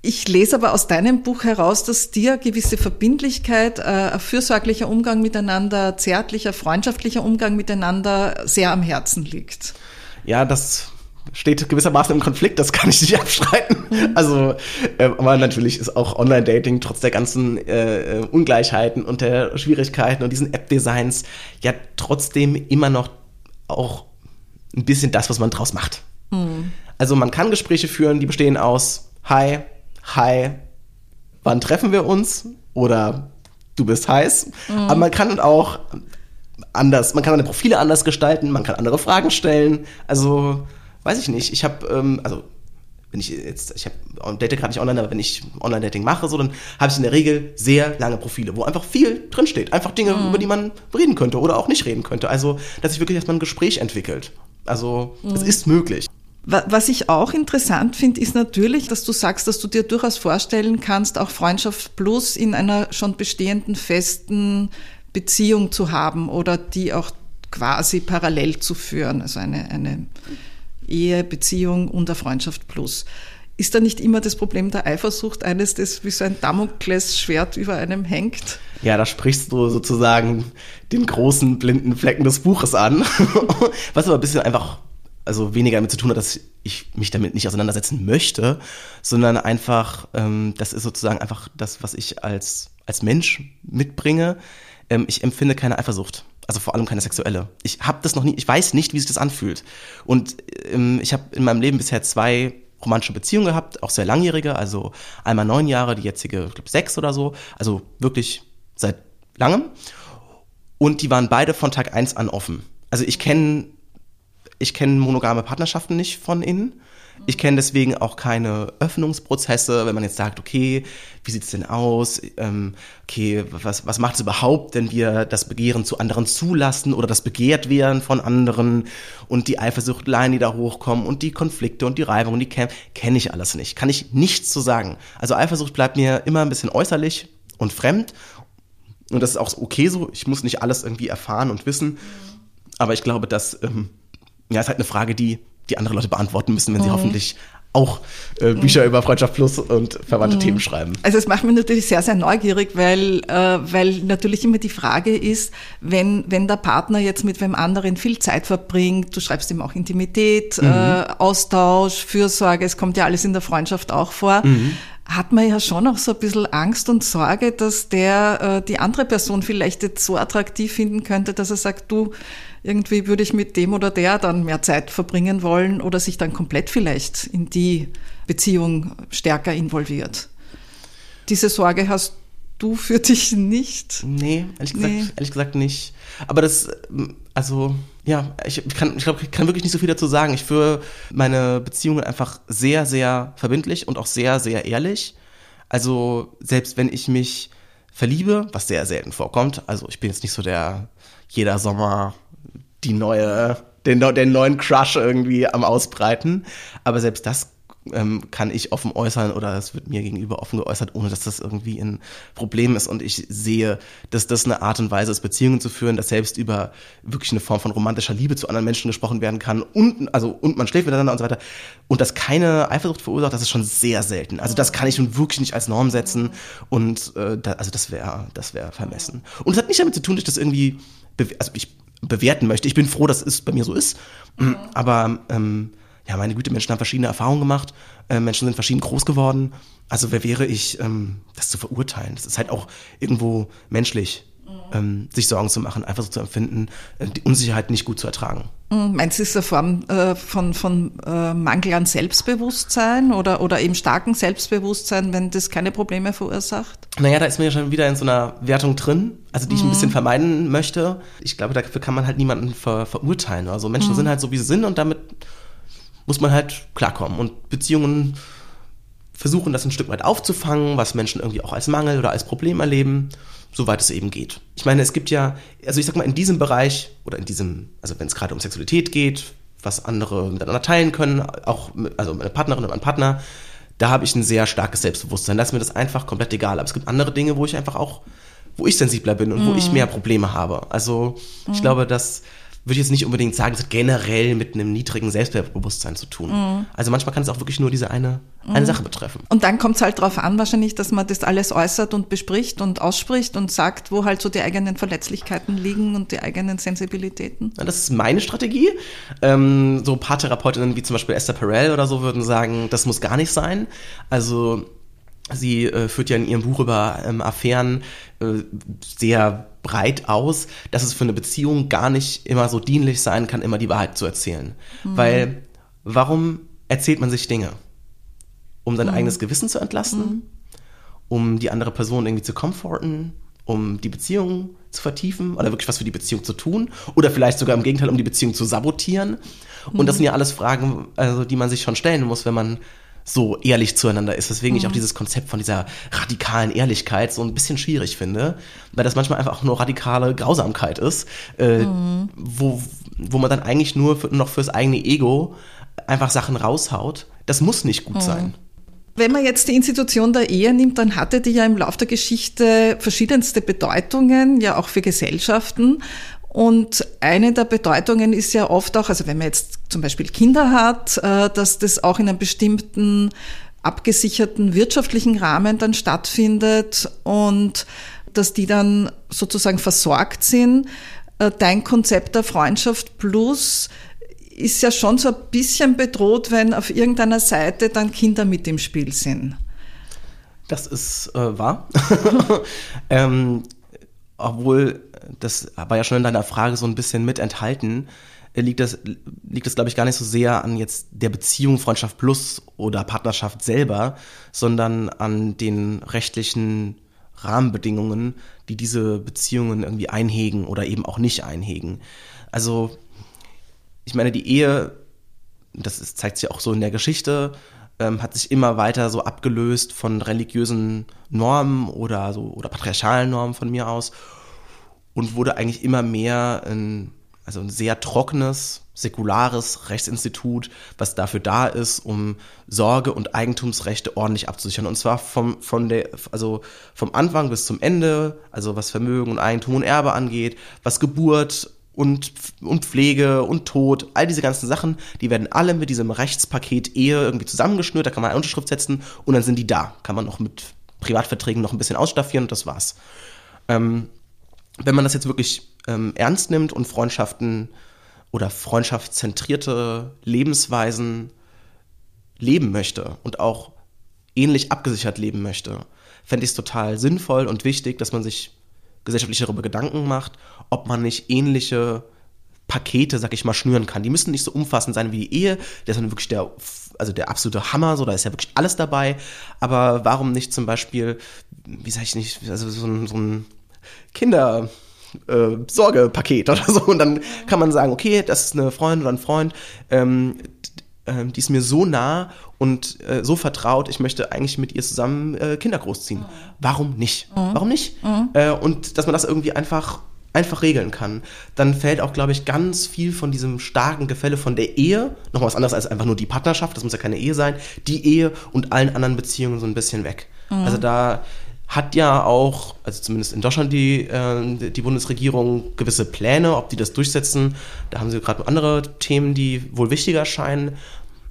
Ich lese aber aus deinem Buch heraus, dass dir gewisse Verbindlichkeit, äh, fürsorglicher Umgang miteinander, zärtlicher, freundschaftlicher Umgang miteinander sehr am Herzen liegt. Ja, das steht gewissermaßen im Konflikt, das kann ich nicht abstreiten. Mhm. Also, äh, aber natürlich ist auch Online-Dating trotz der ganzen äh, Ungleichheiten und der Schwierigkeiten und diesen App-Designs ja trotzdem immer noch auch ein bisschen das, was man draus macht. Mhm. Also man kann Gespräche führen, die bestehen aus Hi, hi, wann treffen wir uns? Oder du bist heiß. Aber man kann auch anders, man kann seine Profile anders gestalten, man kann andere Fragen stellen. Also, weiß ich nicht. Ich habe, ähm, also wenn ich jetzt, ich habe date gerade nicht online, aber wenn ich Online-Dating mache, so, dann habe ich in der Regel sehr lange Profile, wo einfach viel drinsteht. Einfach Dinge, über die man reden könnte oder auch nicht reden könnte. Also, dass sich wirklich erstmal ein Gespräch entwickelt. Also, es ist möglich. Wa- Was ich auch interessant finde, ist natürlich, dass du sagst, dass du dir durchaus vorstellen kannst, auch Freundschaft Plus in einer schon bestehenden festen Beziehung zu haben oder die auch quasi parallel zu führen, also eine, eine Ehe, Beziehung und eine Freundschaft Plus. Ist da nicht immer das Problem der Eifersucht eines, das wie so ein Damoklesschwert über einem hängt? Ja, da sprichst du sozusagen den großen blinden Flecken des Buches an. Was aber ein bisschen einfach, also weniger damit zu tun hat, dass ich mich damit nicht auseinandersetzen möchte, sondern einfach, ähm, das ist sozusagen einfach das, was ich als, als Mensch mitbringe. Ähm, ich empfinde keine Eifersucht. Also vor allem keine sexuelle. Ich habe das noch nie, ich weiß nicht, wie sich das anfühlt. Und ähm, ich habe in meinem Leben bisher zwei romantische Beziehungen gehabt, auch sehr langjährige, also einmal neun Jahre, die jetzige, ich glaube, sechs oder so. Also wirklich seit langem. Und die waren beide von Tag eins an offen. Also ich kenne ich kenne monogame Partnerschaften nicht von innen. Ich kenne deswegen auch keine Öffnungsprozesse, wenn man jetzt sagt, okay, wie sieht's denn aus? Ähm, okay, was, was macht es überhaupt, wenn wir das Begehren zu anderen zulassen oder das begehrt werden von anderen und die Eifersuchtleien, die da hochkommen und die Konflikte und die Reibung und die Kämpfe, kenne ich alles nicht. Kann ich nichts zu sagen. Also Eifersucht bleibt mir immer ein bisschen äußerlich und fremd und das ist auch okay so. Ich muss nicht alles irgendwie erfahren und wissen. Aber ich glaube, dass, ähm, ja, ist halt eine Frage, die, die andere Leute beantworten müssen, wenn sie hoffentlich auch äh, Bücher über Freundschaft Plus und verwandte Themen schreiben. Also es macht mich natürlich sehr, sehr neugierig, weil, äh, weil natürlich immer die Frage ist, wenn, wenn der Partner jetzt mit wem anderen viel Zeit verbringt, du schreibst ihm auch Intimität, äh, Austausch, Fürsorge, es kommt ja alles in der Freundschaft auch vor, hat man ja schon auch so ein bisschen Angst und Sorge, dass der äh, die andere Person vielleicht jetzt so attraktiv finden könnte, dass er sagt, du, irgendwie würde ich mit dem oder der dann mehr Zeit verbringen wollen oder sich dann komplett vielleicht in die Beziehung stärker involviert. Diese Sorge hast du für dich nicht? Nee, ehrlich gesagt, Nee. ehrlich gesagt nicht. Aber das, ähm, also, ja, ich kann, ich glaube, ich kann wirklich nicht so viel dazu sagen. Ich führe meine Beziehungen einfach sehr, sehr verbindlich und auch sehr, sehr ehrlich. Also, selbst wenn ich mich verliebe, was sehr selten vorkommt, also ich bin jetzt nicht so der jeder Sommer die neue, den, den neuen Crush irgendwie am Ausbreiten. Aber selbst das ähm, kann ich offen äußern oder es wird mir gegenüber offen geäußert, ohne dass das irgendwie ein Problem ist. Und ich sehe, dass das eine Art und Weise ist, Beziehungen zu führen, dass selbst über wirklich eine Form von romantischer Liebe zu anderen Menschen gesprochen werden kann und, also, und man schläft miteinander und so weiter. Und das keine Eifersucht verursacht, das ist schon sehr selten. Also das kann ich nun wirklich nicht als Norm setzen und äh, da, also das wäre das wäre vermessen. Und es hat nicht damit zu tun, dass ich das irgendwie, also ich bewerten möchte. Ich bin froh, dass es bei mir so ist. Aber ähm, ja, meine Güte, Menschen haben verschiedene Erfahrungen gemacht, äh, Menschen sind verschieden groß geworden. Also wer wäre ich, ähm, das zu verurteilen? Das ist halt auch irgendwo menschlich, ähm, sich Sorgen zu machen, einfach so zu empfinden, äh, die Unsicherheit nicht gut zu ertragen. Hm, Meinst du, es ist eine Form äh, von, von äh, Mangel an Selbstbewusstsein oder, oder eben starken Selbstbewusstsein, wenn das keine Probleme verursacht? Naja, da ist man ja schon wieder in so einer Wertung drin, also die ich ein bisschen vermeiden möchte. Ich glaube, dafür kann man halt niemanden ver verurteilen. Also Menschen sind halt so, wie sie sind und damit muss man halt klarkommen. Und Beziehungen versuchen, das ein Stück weit aufzufangen, was Menschen irgendwie auch als Mangel oder als Problem erleben, soweit es eben geht. Ich meine, es gibt ja, also ich sag mal, in diesem Bereich oder in diesem, also wenn es gerade um Sexualität geht, was andere miteinander teilen können, auch, mit, also meine Partnerin und mein Partner, da habe ich ein sehr starkes Selbstbewusstsein. Da ist mir das einfach komplett egal. Aber es gibt andere Dinge, wo ich einfach auch, wo ich sensibler bin und wo ich mehr Probleme habe. Also ich glaube, das würde ich jetzt nicht unbedingt sagen, das hat generell mit einem niedrigen Selbstbewusstsein zu tun. Also manchmal kann es auch wirklich nur diese eine, eine Sache betreffen. Und dann kommt es halt darauf an, wahrscheinlich, dass man das alles äußert und bespricht und ausspricht und sagt, wo halt so die eigenen Verletzlichkeiten liegen und die eigenen Sensibilitäten. Ja, Das ist meine Strategie. Ähm, so Paartherapeutinnen wie zum Beispiel Esther Perel oder so würden sagen, das muss gar nicht sein. Also sie äh, führt ja in ihrem Buch über ähm, Affären äh, sehr breit aus, dass es für eine Beziehung gar nicht immer so dienlich sein kann, immer die Wahrheit zu erzählen. Weil warum erzählt man sich Dinge? Um sein eigenes Gewissen zu entlasten? Um die andere Person irgendwie zu comforten? um die Beziehung zu vertiefen oder wirklich was für die Beziehung zu tun oder vielleicht sogar im Gegenteil, um die Beziehung zu sabotieren. Und das sind ja alles Fragen, also die man sich schon stellen muss, wenn man so ehrlich zueinander ist. Deswegen ich auch dieses Konzept von dieser radikalen Ehrlichkeit so ein bisschen schwierig finde, weil das manchmal einfach auch nur radikale Grausamkeit ist, äh, wo, wo man dann eigentlich nur für, noch fürs eigene Ego einfach Sachen raushaut. Das muss nicht gut sein. Wenn man jetzt die Institution der Ehe nimmt, dann hatte die ja im Laufe der Geschichte verschiedenste Bedeutungen, ja auch für Gesellschaften. Und eine der Bedeutungen ist ja oft auch, also wenn man jetzt zum Beispiel Kinder hat, äh, dass das auch in einem bestimmten abgesicherten wirtschaftlichen Rahmen dann stattfindet und dass die dann sozusagen versorgt sind. Äh, Dein Konzept der Freundschaft plus ist ja schon so ein bisschen bedroht, wenn auf irgendeiner Seite dann Kinder mit im Spiel sind. Das ist äh, wahr. ähm, obwohl, das war ja schon in deiner Frage so ein bisschen mit enthalten, äh, liegt das, liegt das glaube ich, gar nicht so sehr an jetzt der Beziehung Freundschaft Plus oder Partnerschaft selber, sondern an den rechtlichen Rahmenbedingungen, die diese Beziehungen irgendwie einhegen oder eben auch nicht einhegen. Also, ich meine, die Ehe, das ist, zeigt sich auch so in der Geschichte, ähm, hat sich immer weiter so abgelöst von religiösen Normen oder so oder patriarchalen Normen von mir aus und wurde eigentlich immer mehr ein, also ein sehr trockenes, säkulares Rechtsinstitut, was dafür da ist, um Sorge- und Eigentumsrechte ordentlich abzusichern. Und zwar vom, von der, also vom Anfang bis zum Ende, also was Vermögen und Eigentum und Erbe angeht, was Geburt und, und Pflege und Tod, all diese ganzen Sachen, die werden alle mit diesem Rechtspaket Ehe irgendwie zusammengeschnürt, da kann man eine Unterschrift setzen und dann sind die da. Kann man noch mit Privatverträgen noch ein bisschen ausstaffieren und das war's. Ähm, wenn man das jetzt wirklich ähm, ernst nimmt und Freundschaften oder freundschaftszentrierte Lebensweisen leben möchte und auch ähnlich abgesichert leben möchte, fände ich es total sinnvoll und wichtig, dass man sich gesellschaftlich darüber Gedanken macht, ob man nicht ähnliche Pakete, sag ich mal, schnüren kann. Die müssen nicht so umfassend sein wie die Ehe. Der ist dann wirklich der, also der absolute Hammer, so, da ist ja wirklich alles dabei. Aber warum nicht zum Beispiel, wie sag ich nicht, also so ein, so ein Kinder, äh, Sorgepaket oder so. Und dann kann man sagen, okay, das ist eine Freundin oder ein Freund, ähm, ähm, die ist mir so nah und äh, so vertraut, ich möchte eigentlich mit ihr zusammen äh, Kinder großziehen. Warum nicht? Warum nicht? Äh, und dass man das irgendwie einfach einfach regeln kann, dann fällt auch, glaube ich, ganz viel von diesem starken Gefälle von der Ehe, noch was anderes als einfach nur die Partnerschaft, das muss ja keine Ehe sein, die Ehe und allen anderen Beziehungen so ein bisschen weg. Also da hat ja auch, also zumindest in Deutschland die, äh, die Bundesregierung gewisse Pläne, ob die das durchsetzen. Da haben sie gerade andere Themen, die wohl wichtiger scheinen.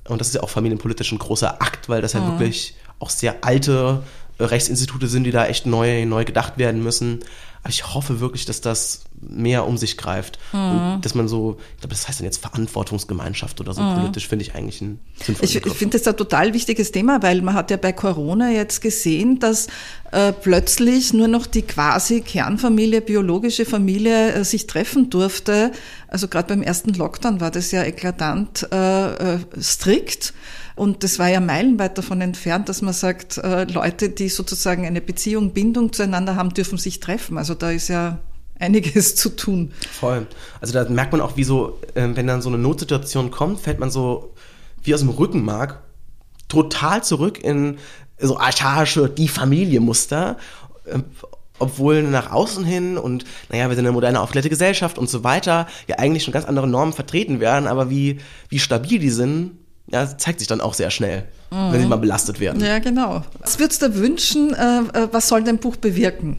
Und das ist ja auch familienpolitisch ein großer Akt, weil das ja wirklich auch sehr alte äh, Rechtsinstitute sind, die da echt neu, neu gedacht werden müssen. Aber ich hoffe wirklich, dass das mehr um sich greift. Und dass man so, ich glaube, das heißt dann jetzt Verantwortungsgemeinschaft oder so politisch, finde ich eigentlich ein sinnvolles Ich, ich finde das ein total wichtiges Thema, weil man hat ja bei Corona jetzt gesehen, dass äh, plötzlich nur noch die quasi Kernfamilie, biologische Familie äh, sich treffen durfte. Also gerade beim ersten Lockdown war das ja eklatant äh, äh, strikt. Und das war ja meilenweit davon entfernt, dass man sagt, äh, Leute, die sozusagen eine Beziehung, Bindung zueinander haben, dürfen sich treffen. Also da ist ja einiges zu tun. Voll. Also da merkt man auch, wie so, äh, wenn dann so eine Notsituation kommt, fällt man so wie aus dem Rückenmark total zurück in so archaische Die Familie-Muster. äh, Obwohl nach außen hin und, naja, wir sind eine moderne, aufgeklärte Gesellschaft und so weiter, ja eigentlich schon ganz andere Normen vertreten werden, aber wie, wie stabil die sind, ja, zeigt sich dann auch sehr schnell, wenn sie mal belastet werden. Ja, genau. Was würdest du dir wünschen, äh, äh, was soll dein Buch bewirken?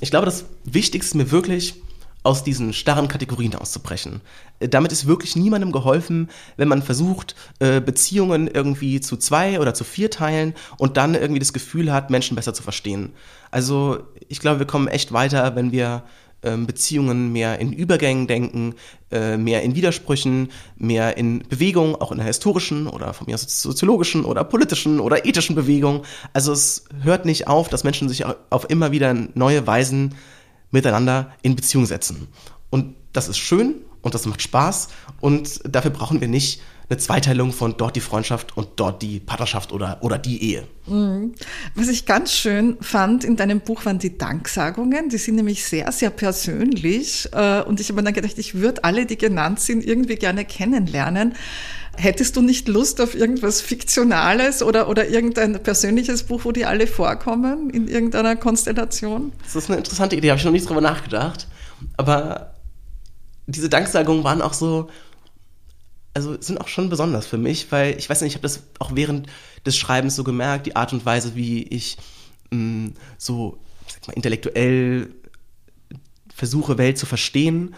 Ich glaube, das Wichtigste ist mir wirklich, aus diesen starren Kategorien auszubrechen. Damit ist wirklich niemandem geholfen, wenn man versucht, äh, Beziehungen irgendwie zu zwei oder zu vier teilen und dann irgendwie das Gefühl hat, Menschen besser zu verstehen. Also ich glaube, wir kommen echt weiter, wenn wir Beziehungen mehr in Übergängen denken, äh, mehr in Widersprüchen, mehr in Bewegungen, auch in der historischen oder von mir aus soziologischen oder politischen oder ethischen Bewegung. Also es hört nicht auf, dass Menschen sich auf immer wieder neue Weisen miteinander in Beziehung setzen. Und das ist schön und das macht Spaß und dafür brauchen wir nicht eine Zweiteilung von dort die Freundschaft und dort die Partnerschaft oder, oder die Ehe. Was ich ganz schön fand in deinem Buch waren die Danksagungen. Die sind nämlich sehr, sehr persönlich. Äh, Und ich habe mir dann gedacht, ich würde alle, die genannt sind, irgendwie gerne kennenlernen. Hättest du nicht Lust auf irgendwas Fiktionales oder, oder irgendein persönliches Buch, wo die alle vorkommen in irgendeiner Konstellation? Das ist eine interessante Idee, habe ich noch nicht drüber nachgedacht. Aber diese Danksagungen waren auch so, also sind auch schon besonders für mich, weil ich weiß nicht, ich habe das auch während des Schreibens so gemerkt, die Art und Weise, wie ich mh, so sag mal, intellektuell versuche, Welt zu verstehen,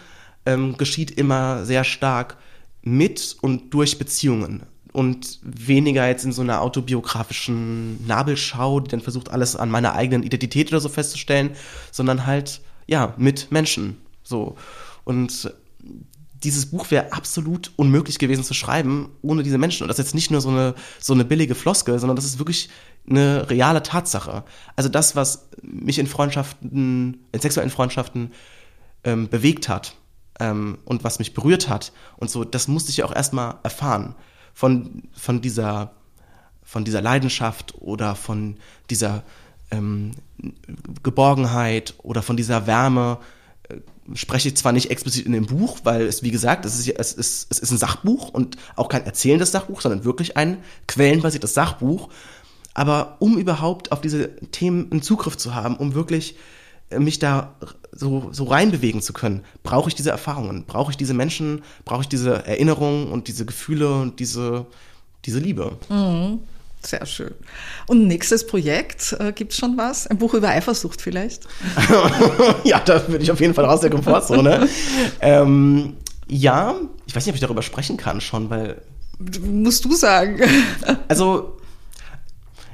ähm, geschieht immer sehr stark mit und durch Beziehungen und weniger jetzt in so einer autobiografischen Nabelschau, die dann versucht, alles an meiner eigenen Identität oder so festzustellen, sondern halt, ja, mit Menschen. So. Und dieses Buch wäre absolut unmöglich gewesen zu schreiben ohne diese Menschen. Und das ist jetzt nicht nur so eine, so eine billige Floskel, sondern das ist wirklich eine reale Tatsache. Also das, was mich in Freundschaften, in sexuellen Freundschaften ähm, bewegt hat ähm, und was mich berührt hat und so, das musste ich ja auch erstmal erfahren. Von, von dieser, von dieser Leidenschaft oder von dieser ähm, Geborgenheit oder von dieser Wärme, spreche ich zwar nicht explizit in dem Buch, weil es, wie gesagt, es ist, es ist, es ist ein Sachbuch und auch kein erzählendes Sachbuch, sondern wirklich ein quellenbasiertes Sachbuch. Aber um überhaupt auf diese Themen einen Zugriff zu haben, um wirklich äh, mich da so, so reinbewegen zu können, brauche ich diese Erfahrungen, brauche ich diese Menschen, brauche ich diese Erinnerungen und diese Gefühle und diese, diese Liebe. Sehr schön. Und nächstes Projekt, äh, gibt's schon was? Ein Buch über Eifersucht vielleicht? ja, da bin ich auf jeden Fall raus der Komfortzone. ähm, ja, ich weiß nicht, ob ich darüber sprechen kann schon, weil, Musst du sagen. also,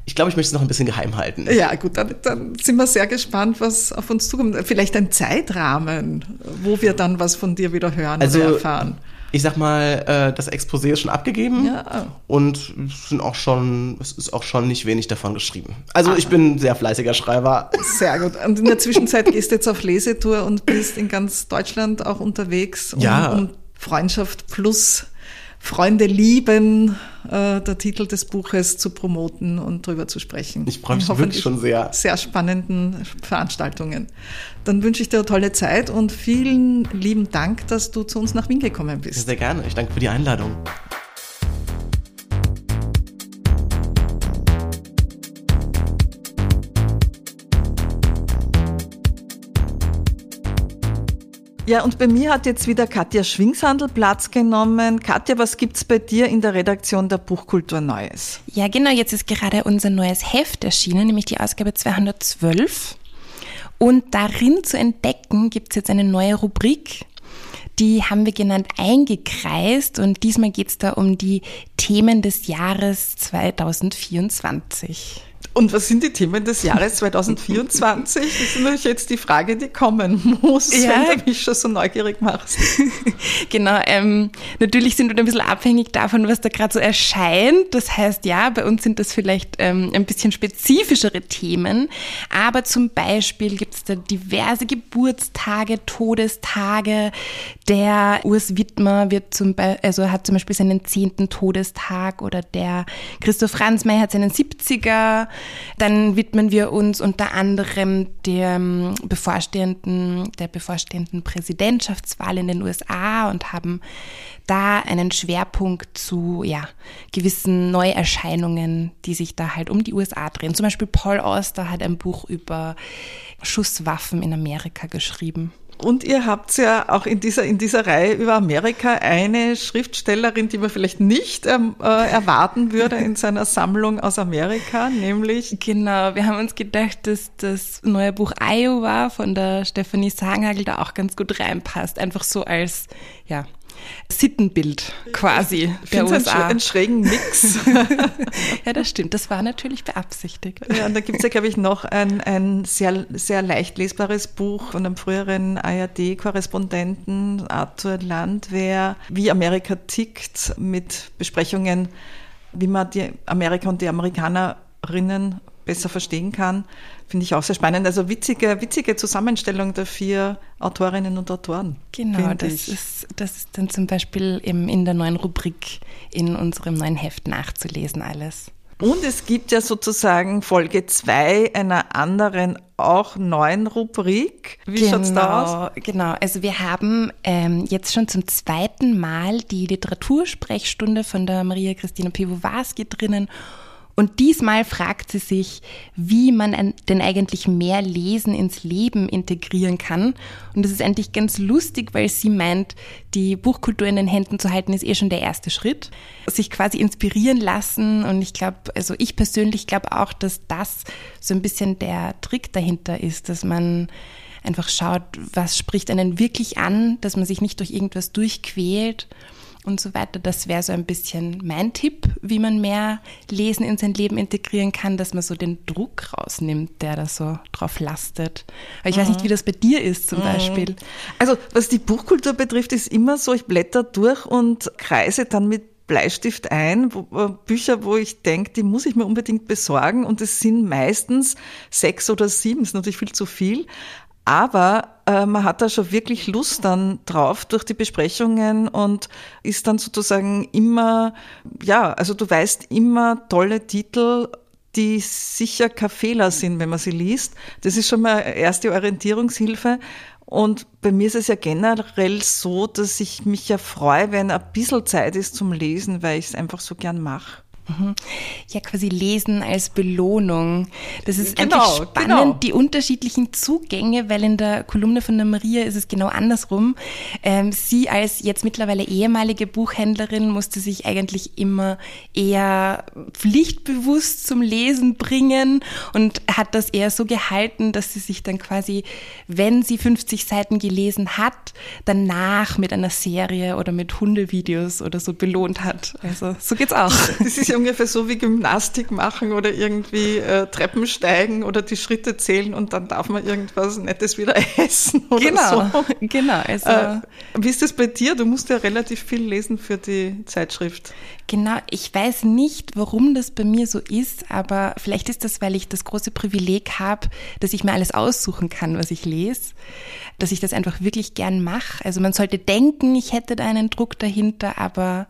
ich glaube, ich möchte es noch ein bisschen geheim halten. Ja, gut, dann, dann sind wir sehr gespannt, was auf uns zukommt. Vielleicht ein Zeitrahmen, wo wir dann was von dir wieder hören Also, oder erfahren. Ich sag mal, äh, das Exposé ist schon abgegeben Ja. und es sind auch schon, es ist auch schon nicht wenig davon geschrieben. Also ich bin ein sehr fleißiger Schreiber. Sehr gut. Und in der Zwischenzeit gehst du jetzt auf Lesetour und bist in ganz Deutschland auch unterwegs, um, Ja. um Freundschaft plus Freunde lieben, äh, der Titel des Buches zu promoten und drüber zu sprechen. Ich freue mich wirklich schon sehr. Sehr spannenden Veranstaltungen. Dann wünsche ich dir eine tolle Zeit und vielen lieben Dank, dass du zu uns nach Wien gekommen bist. Sehr gerne. Ich danke für die Einladung. Ja, und bei mir hat jetzt wieder Katja Schwingshandel Platz genommen. Katja, was gibt's bei dir in der Redaktion der Buchkultur Neues? Ja, genau, jetzt ist gerade unser neues Heft erschienen, nämlich die Ausgabe 212. Und darin zu entdecken gibt es jetzt eine neue Rubrik. Die haben wir genannt eingekreist und diesmal geht es da um die Themen des Jahres 2024. Und was sind die Themen des Jahres 2024? Das ist natürlich jetzt die Frage, die kommen muss, Ja. wenn du mich schon so neugierig machst. Genau, ähm, natürlich sind wir ein bisschen abhängig davon, was da gerade so erscheint. Das heißt, ja, bei uns sind das vielleicht ähm, ein bisschen spezifischere Themen, aber zum Beispiel gibt es da diverse Geburtstage, Todestage. Der Urs Wittmer wird zum Be also hat zum Beispiel seinen zehnten Todestag oder der Christoph Ransmayr hat seinen 70er. Dann widmen wir uns unter anderem dem bevorstehenden, der bevorstehenden Präsidentschaftswahl in den USA und haben da einen Schwerpunkt zu ja, gewissen Neuerscheinungen, die sich da halt um die USA drehen. Zum Beispiel Paul Auster hat ein Buch über Schusswaffen in Amerika geschrieben. Und ihr habt ja auch in dieser, in dieser Reihe über Amerika eine Schriftstellerin, die man vielleicht nicht ähm, äh, erwarten würde in seiner Sammlung aus Amerika, nämlich Genau, wir haben uns gedacht, dass das neue Buch Iowa von der Stefanie Sanghagel da auch ganz gut reinpasst. Einfach so als, ja, Sittenbild quasi ich der einen, USA. einen schrägen Mix. Ja, das stimmt. Das war natürlich beabsichtigt. Ja, und da gibt's ja, glaube ich, noch ein, ein sehr, sehr leicht lesbares Buch von einem früheren ARD-Korrespondenten, Arthur Landwehr, wie Amerika tickt, mit Besprechungen, wie man die Amerika und die Amerikanerinnen besser verstehen kann. Finde ich auch sehr spannend. Also witzige, witzige Zusammenstellung der vier Autorinnen und Autoren. Genau, das ist, das ist dann zum Beispiel eben in der neuen Rubrik in unserem neuen Heft nachzulesen alles. Und es gibt ja sozusagen Folge zwei einer anderen, auch neuen Rubrik. Wie genau, schaut's da aus? Genau, also wir haben ähm, jetzt schon zum zweiten Mal die Literatursprechstunde von der Maria Christina Piwowarski drinnen und diesmal fragt sie sich, wie man denn eigentlich mehr Lesen ins Leben integrieren kann. Und das ist eigentlich ganz lustig, weil sie meint, die Buchkultur in den Händen zu halten, ist eh schon der erste Schritt. Sich quasi inspirieren lassen. Und ich glaube, also ich persönlich glaube auch, dass das so ein bisschen der Trick dahinter ist, dass man einfach schaut, was spricht einen wirklich an, dass man sich nicht durch irgendwas durchquält und so weiter. Das wäre so ein bisschen mein Tipp, wie man mehr Lesen in sein Leben integrieren kann, dass man so den Druck rausnimmt, der da so drauf lastet. Aber ich mhm. weiß nicht, wie das bei dir ist zum mhm. Beispiel. Also was die Buchkultur betrifft, ist immer so, ich blätter durch und kreise dann mit Bleistift ein, wo, Bücher, wo ich denke, die muss ich mir unbedingt besorgen. Und es sind meistens sechs oder sieben, ist natürlich viel zu viel. Aber äh, man hat da schon wirklich Lust dann drauf durch die Besprechungen und ist dann sozusagen immer, ja, also du weißt immer tolle Titel, die sicher kein Fehler sind, wenn man sie liest. Das ist schon mal erste Orientierungshilfe. Und bei mir ist es ja generell so, dass ich mich ja freue, wenn ein bisschen Zeit ist zum Lesen, weil ich es einfach so gern mache. Mhm. Ja, quasi Lesen als Belohnung. Das ist genau, eigentlich spannend, genau. die unterschiedlichen Zugänge, weil in der Kolumne von der Maria ist es genau andersrum. Ähm, sie als jetzt mittlerweile ehemalige Buchhändlerin musste sich eigentlich immer eher pflichtbewusst zum Lesen bringen und hat das eher so gehalten, dass sie sich dann quasi, wenn sie 50 Seiten gelesen hat, danach mit einer Serie oder mit Hundevideos oder so belohnt hat. Also so geht's auch. Das ist ja ungefähr so wie Gymnastik machen oder irgendwie äh, Treppen steigen oder die Schritte zählen und dann darf man irgendwas Nettes wieder essen oder genau, so. Genau, also äh, wie ist das bei dir? Du musst ja relativ viel lesen für die Zeitschrift. Genau, ich weiß nicht, warum das bei mir so ist, aber vielleicht ist das, weil ich das große Privileg habe, dass ich mir alles aussuchen kann, was ich lese, dass ich das einfach wirklich gern mache. Also man sollte denken, ich hätte da einen Druck dahinter, aber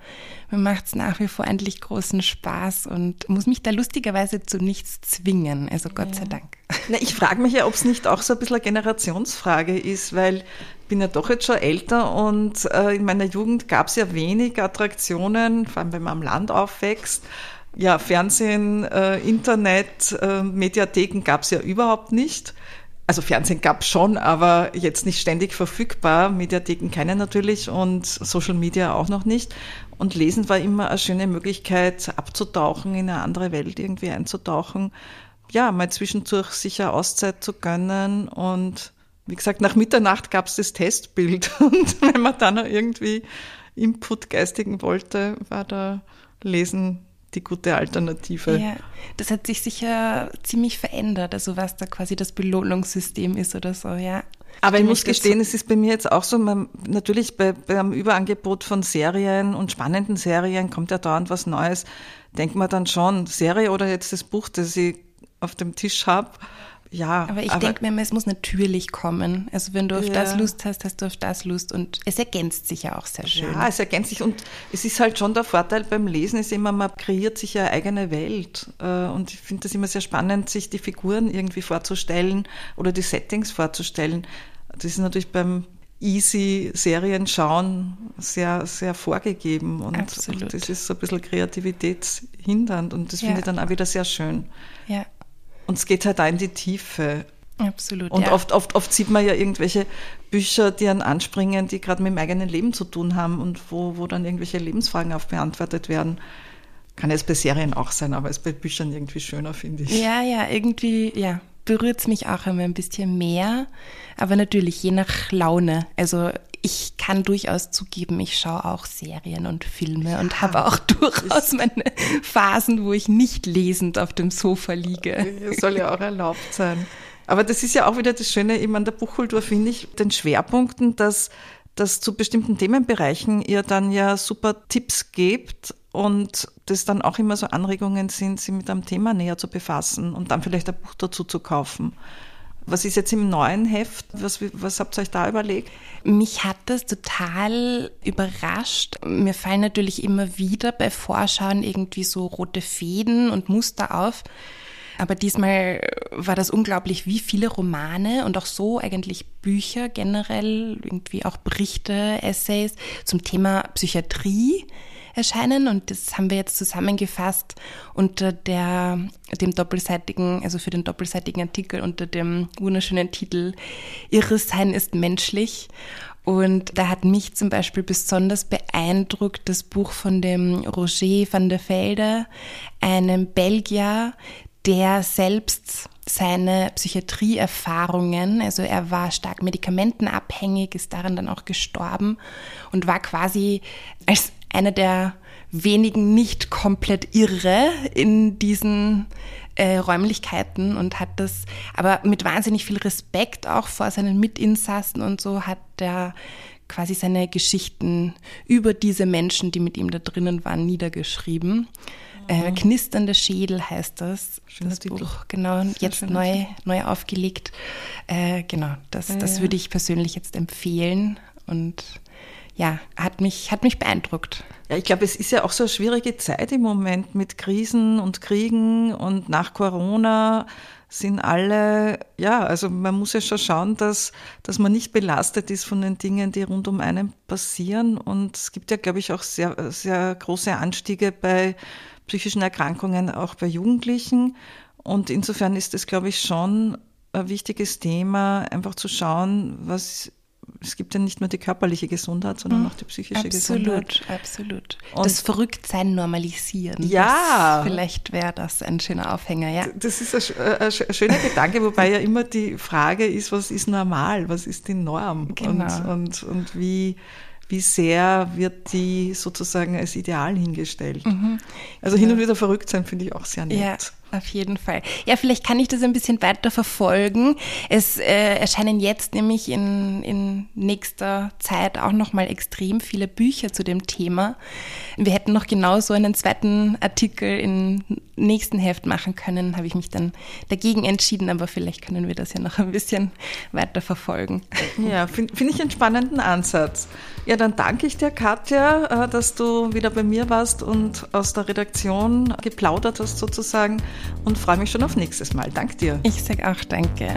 mir macht es nach wie vor endlich großen Spaß und muss mich da lustigerweise zu nichts zwingen. Also Gott ja. sei Dank. Na, ich frage mich ja, ob es nicht auch so ein bisschen eine Generationsfrage ist, weil ich bin ja doch jetzt schon älter und äh, in meiner Jugend gab es ja wenig Attraktionen, vor allem wenn man am Land aufwächst. Ja, Fernsehen, äh, Internet, äh, Mediatheken gab es ja überhaupt nicht. Also Fernsehen gab es schon, aber jetzt nicht ständig verfügbar. Mediatheken keine natürlich und Social Media auch noch nicht. Und Lesen war immer eine schöne Möglichkeit, abzutauchen, in eine andere Welt irgendwie einzutauchen. Ja, mal zwischendurch sicher Auszeit zu gönnen. Und wie gesagt, nach Mitternacht gab es das Testbild. Und wenn man dann noch irgendwie Input geistigen wollte, war da Lesen die gute Alternative. Ja, das hat sich sicher ziemlich verändert, also was da quasi das Belohnungssystem ist oder so, ja. Aber ich muss gestehen, es ist bei mir jetzt auch so, man, natürlich bei, beim Überangebot von Serien und spannenden Serien kommt ja dauernd was Neues. Denkt man dann schon, Serie oder jetzt das Buch, das ich auf dem Tisch habe, ja. Aber ich denke mir, es muss natürlich kommen. Also wenn du auf ja. das Lust hast, hast du auf das Lust und es ergänzt sich ja auch sehr schön. Ja, es ergänzt sich und es ist halt schon der Vorteil beim Lesen ist immer, man kreiert sich ja eine eigene Welt äh, und ich finde das immer sehr spannend, sich die Figuren irgendwie vorzustellen oder die Settings vorzustellen. Das ist natürlich beim easy Serien schauen sehr, sehr vorgegeben und, und das ist so ein bisschen kreativitätshindernd und das ja. finde ich dann auch wieder sehr schön. Ja. Und es geht halt da in die Tiefe. Absolut. Und ja. oft, oft, oft sieht man ja irgendwelche Bücher, die einen anspringen, die gerade mit dem eigenen Leben zu tun haben und wo, wo dann irgendwelche Lebensfragen aufbeantwortet werden. Kann jetzt bei Serien auch sein, aber ist bei Büchern irgendwie schöner, finde ich. Ja, ja, irgendwie, ja, berührt es mich auch immer ein bisschen mehr. Aber natürlich je nach Laune. Also ich kann durchaus zugeben, ich schaue auch Serien und Filme ja, und habe auch durchaus meine Phasen, wo ich nicht lesend auf dem Sofa liege. Das soll ja auch erlaubt sein. Aber das ist ja auch wieder das Schöne eben an der Buchkultur, finde ich, den Schwerpunkten, dass, dass zu bestimmten Themenbereichen ihr dann ja super Tipps gebt und das dann auch immer so Anregungen sind, sich mit einem Thema näher zu befassen und dann vielleicht ein Buch dazu zu kaufen. Was ist jetzt im neuen Heft? Was, was habt ihr euch da überlegt? Mich hat das total überrascht. Mir fallen natürlich immer wieder bei Vorschauen irgendwie so rote Fäden und Muster auf. Aber diesmal war das unglaublich, wie viele Romane und auch so eigentlich Bücher generell, irgendwie auch Berichte, Essays zum Thema Psychiatrie erscheinen und das haben wir jetzt zusammengefasst unter der, dem doppelseitigen, also für den doppelseitigen Artikel unter dem wunderschönen Titel Irres Sein ist menschlich. Und da hat mich zum Beispiel besonders beeindruckt das Buch von dem Roger van der Velde, einem Belgier, der selbst seine Psychiatrieerfahrungen, also er war stark medikamentenabhängig, ist daran dann auch gestorben und war quasi als einer der wenigen nicht komplett irre in diesen äh, Räumlichkeiten und hat das aber mit wahnsinnig viel Respekt auch vor seinen Mitinsassen und so hat er quasi seine Geschichten über diese Menschen, die mit ihm da drinnen waren, niedergeschrieben. Äh, Knisternde Schädel heißt das. Schöner das Titel. Buch, genau, jetzt neu, neu aufgelegt. Äh, genau, das, Ja, das ja. würde ich persönlich jetzt empfehlen und ja, hat mich, hat mich beeindruckt. Ja, ich glaube, es ist ja auch so eine schwierige Zeit im Moment mit Krisen und Kriegen und nach Corona sind alle, ja, also man muss ja schon schauen, dass, dass man nicht belastet ist von den Dingen, die rund um einen passieren. Und es gibt ja, glaube ich, auch sehr, sehr große Anstiege bei psychischen Erkrankungen, auch bei Jugendlichen. Und insofern ist es, glaube ich, schon ein wichtiges Thema, einfach zu schauen, was, es gibt ja nicht nur die körperliche Gesundheit, sondern auch die psychische Gesundheit. Absolut, absolut. Das Verrücktsein normalisieren. Ja. Das, vielleicht wäre das ein schöner Aufhänger, ja. Das ist ein, äh, ein ein schöner Gedanke, wobei ja immer die Frage ist, was ist normal, was ist die Norm Genau. und, und, und wie, wie sehr wird die sozusagen als Ideal hingestellt. Also hin und wieder verrückt sein finde ich auch sehr nett. Auf jeden Fall. Ja, vielleicht kann ich das ein bisschen weiter verfolgen. Es äh, erscheinen jetzt nämlich in, in nächster Zeit auch nochmal extrem viele Bücher zu dem Thema. Wir hätten noch genauso einen zweiten Artikel im nächsten Heft machen können, habe ich mich dann dagegen entschieden, aber vielleicht können wir das ja noch ein bisschen weiter verfolgen. Ja, finde find ich einen spannenden Ansatz. Ja, dann danke ich dir, Katja, äh, dass du wieder bei mir warst und aus der Redaktion geplaudert hast sozusagen und freue mich schon auf nächstes Mal. Dank dir. Ich sage auch danke.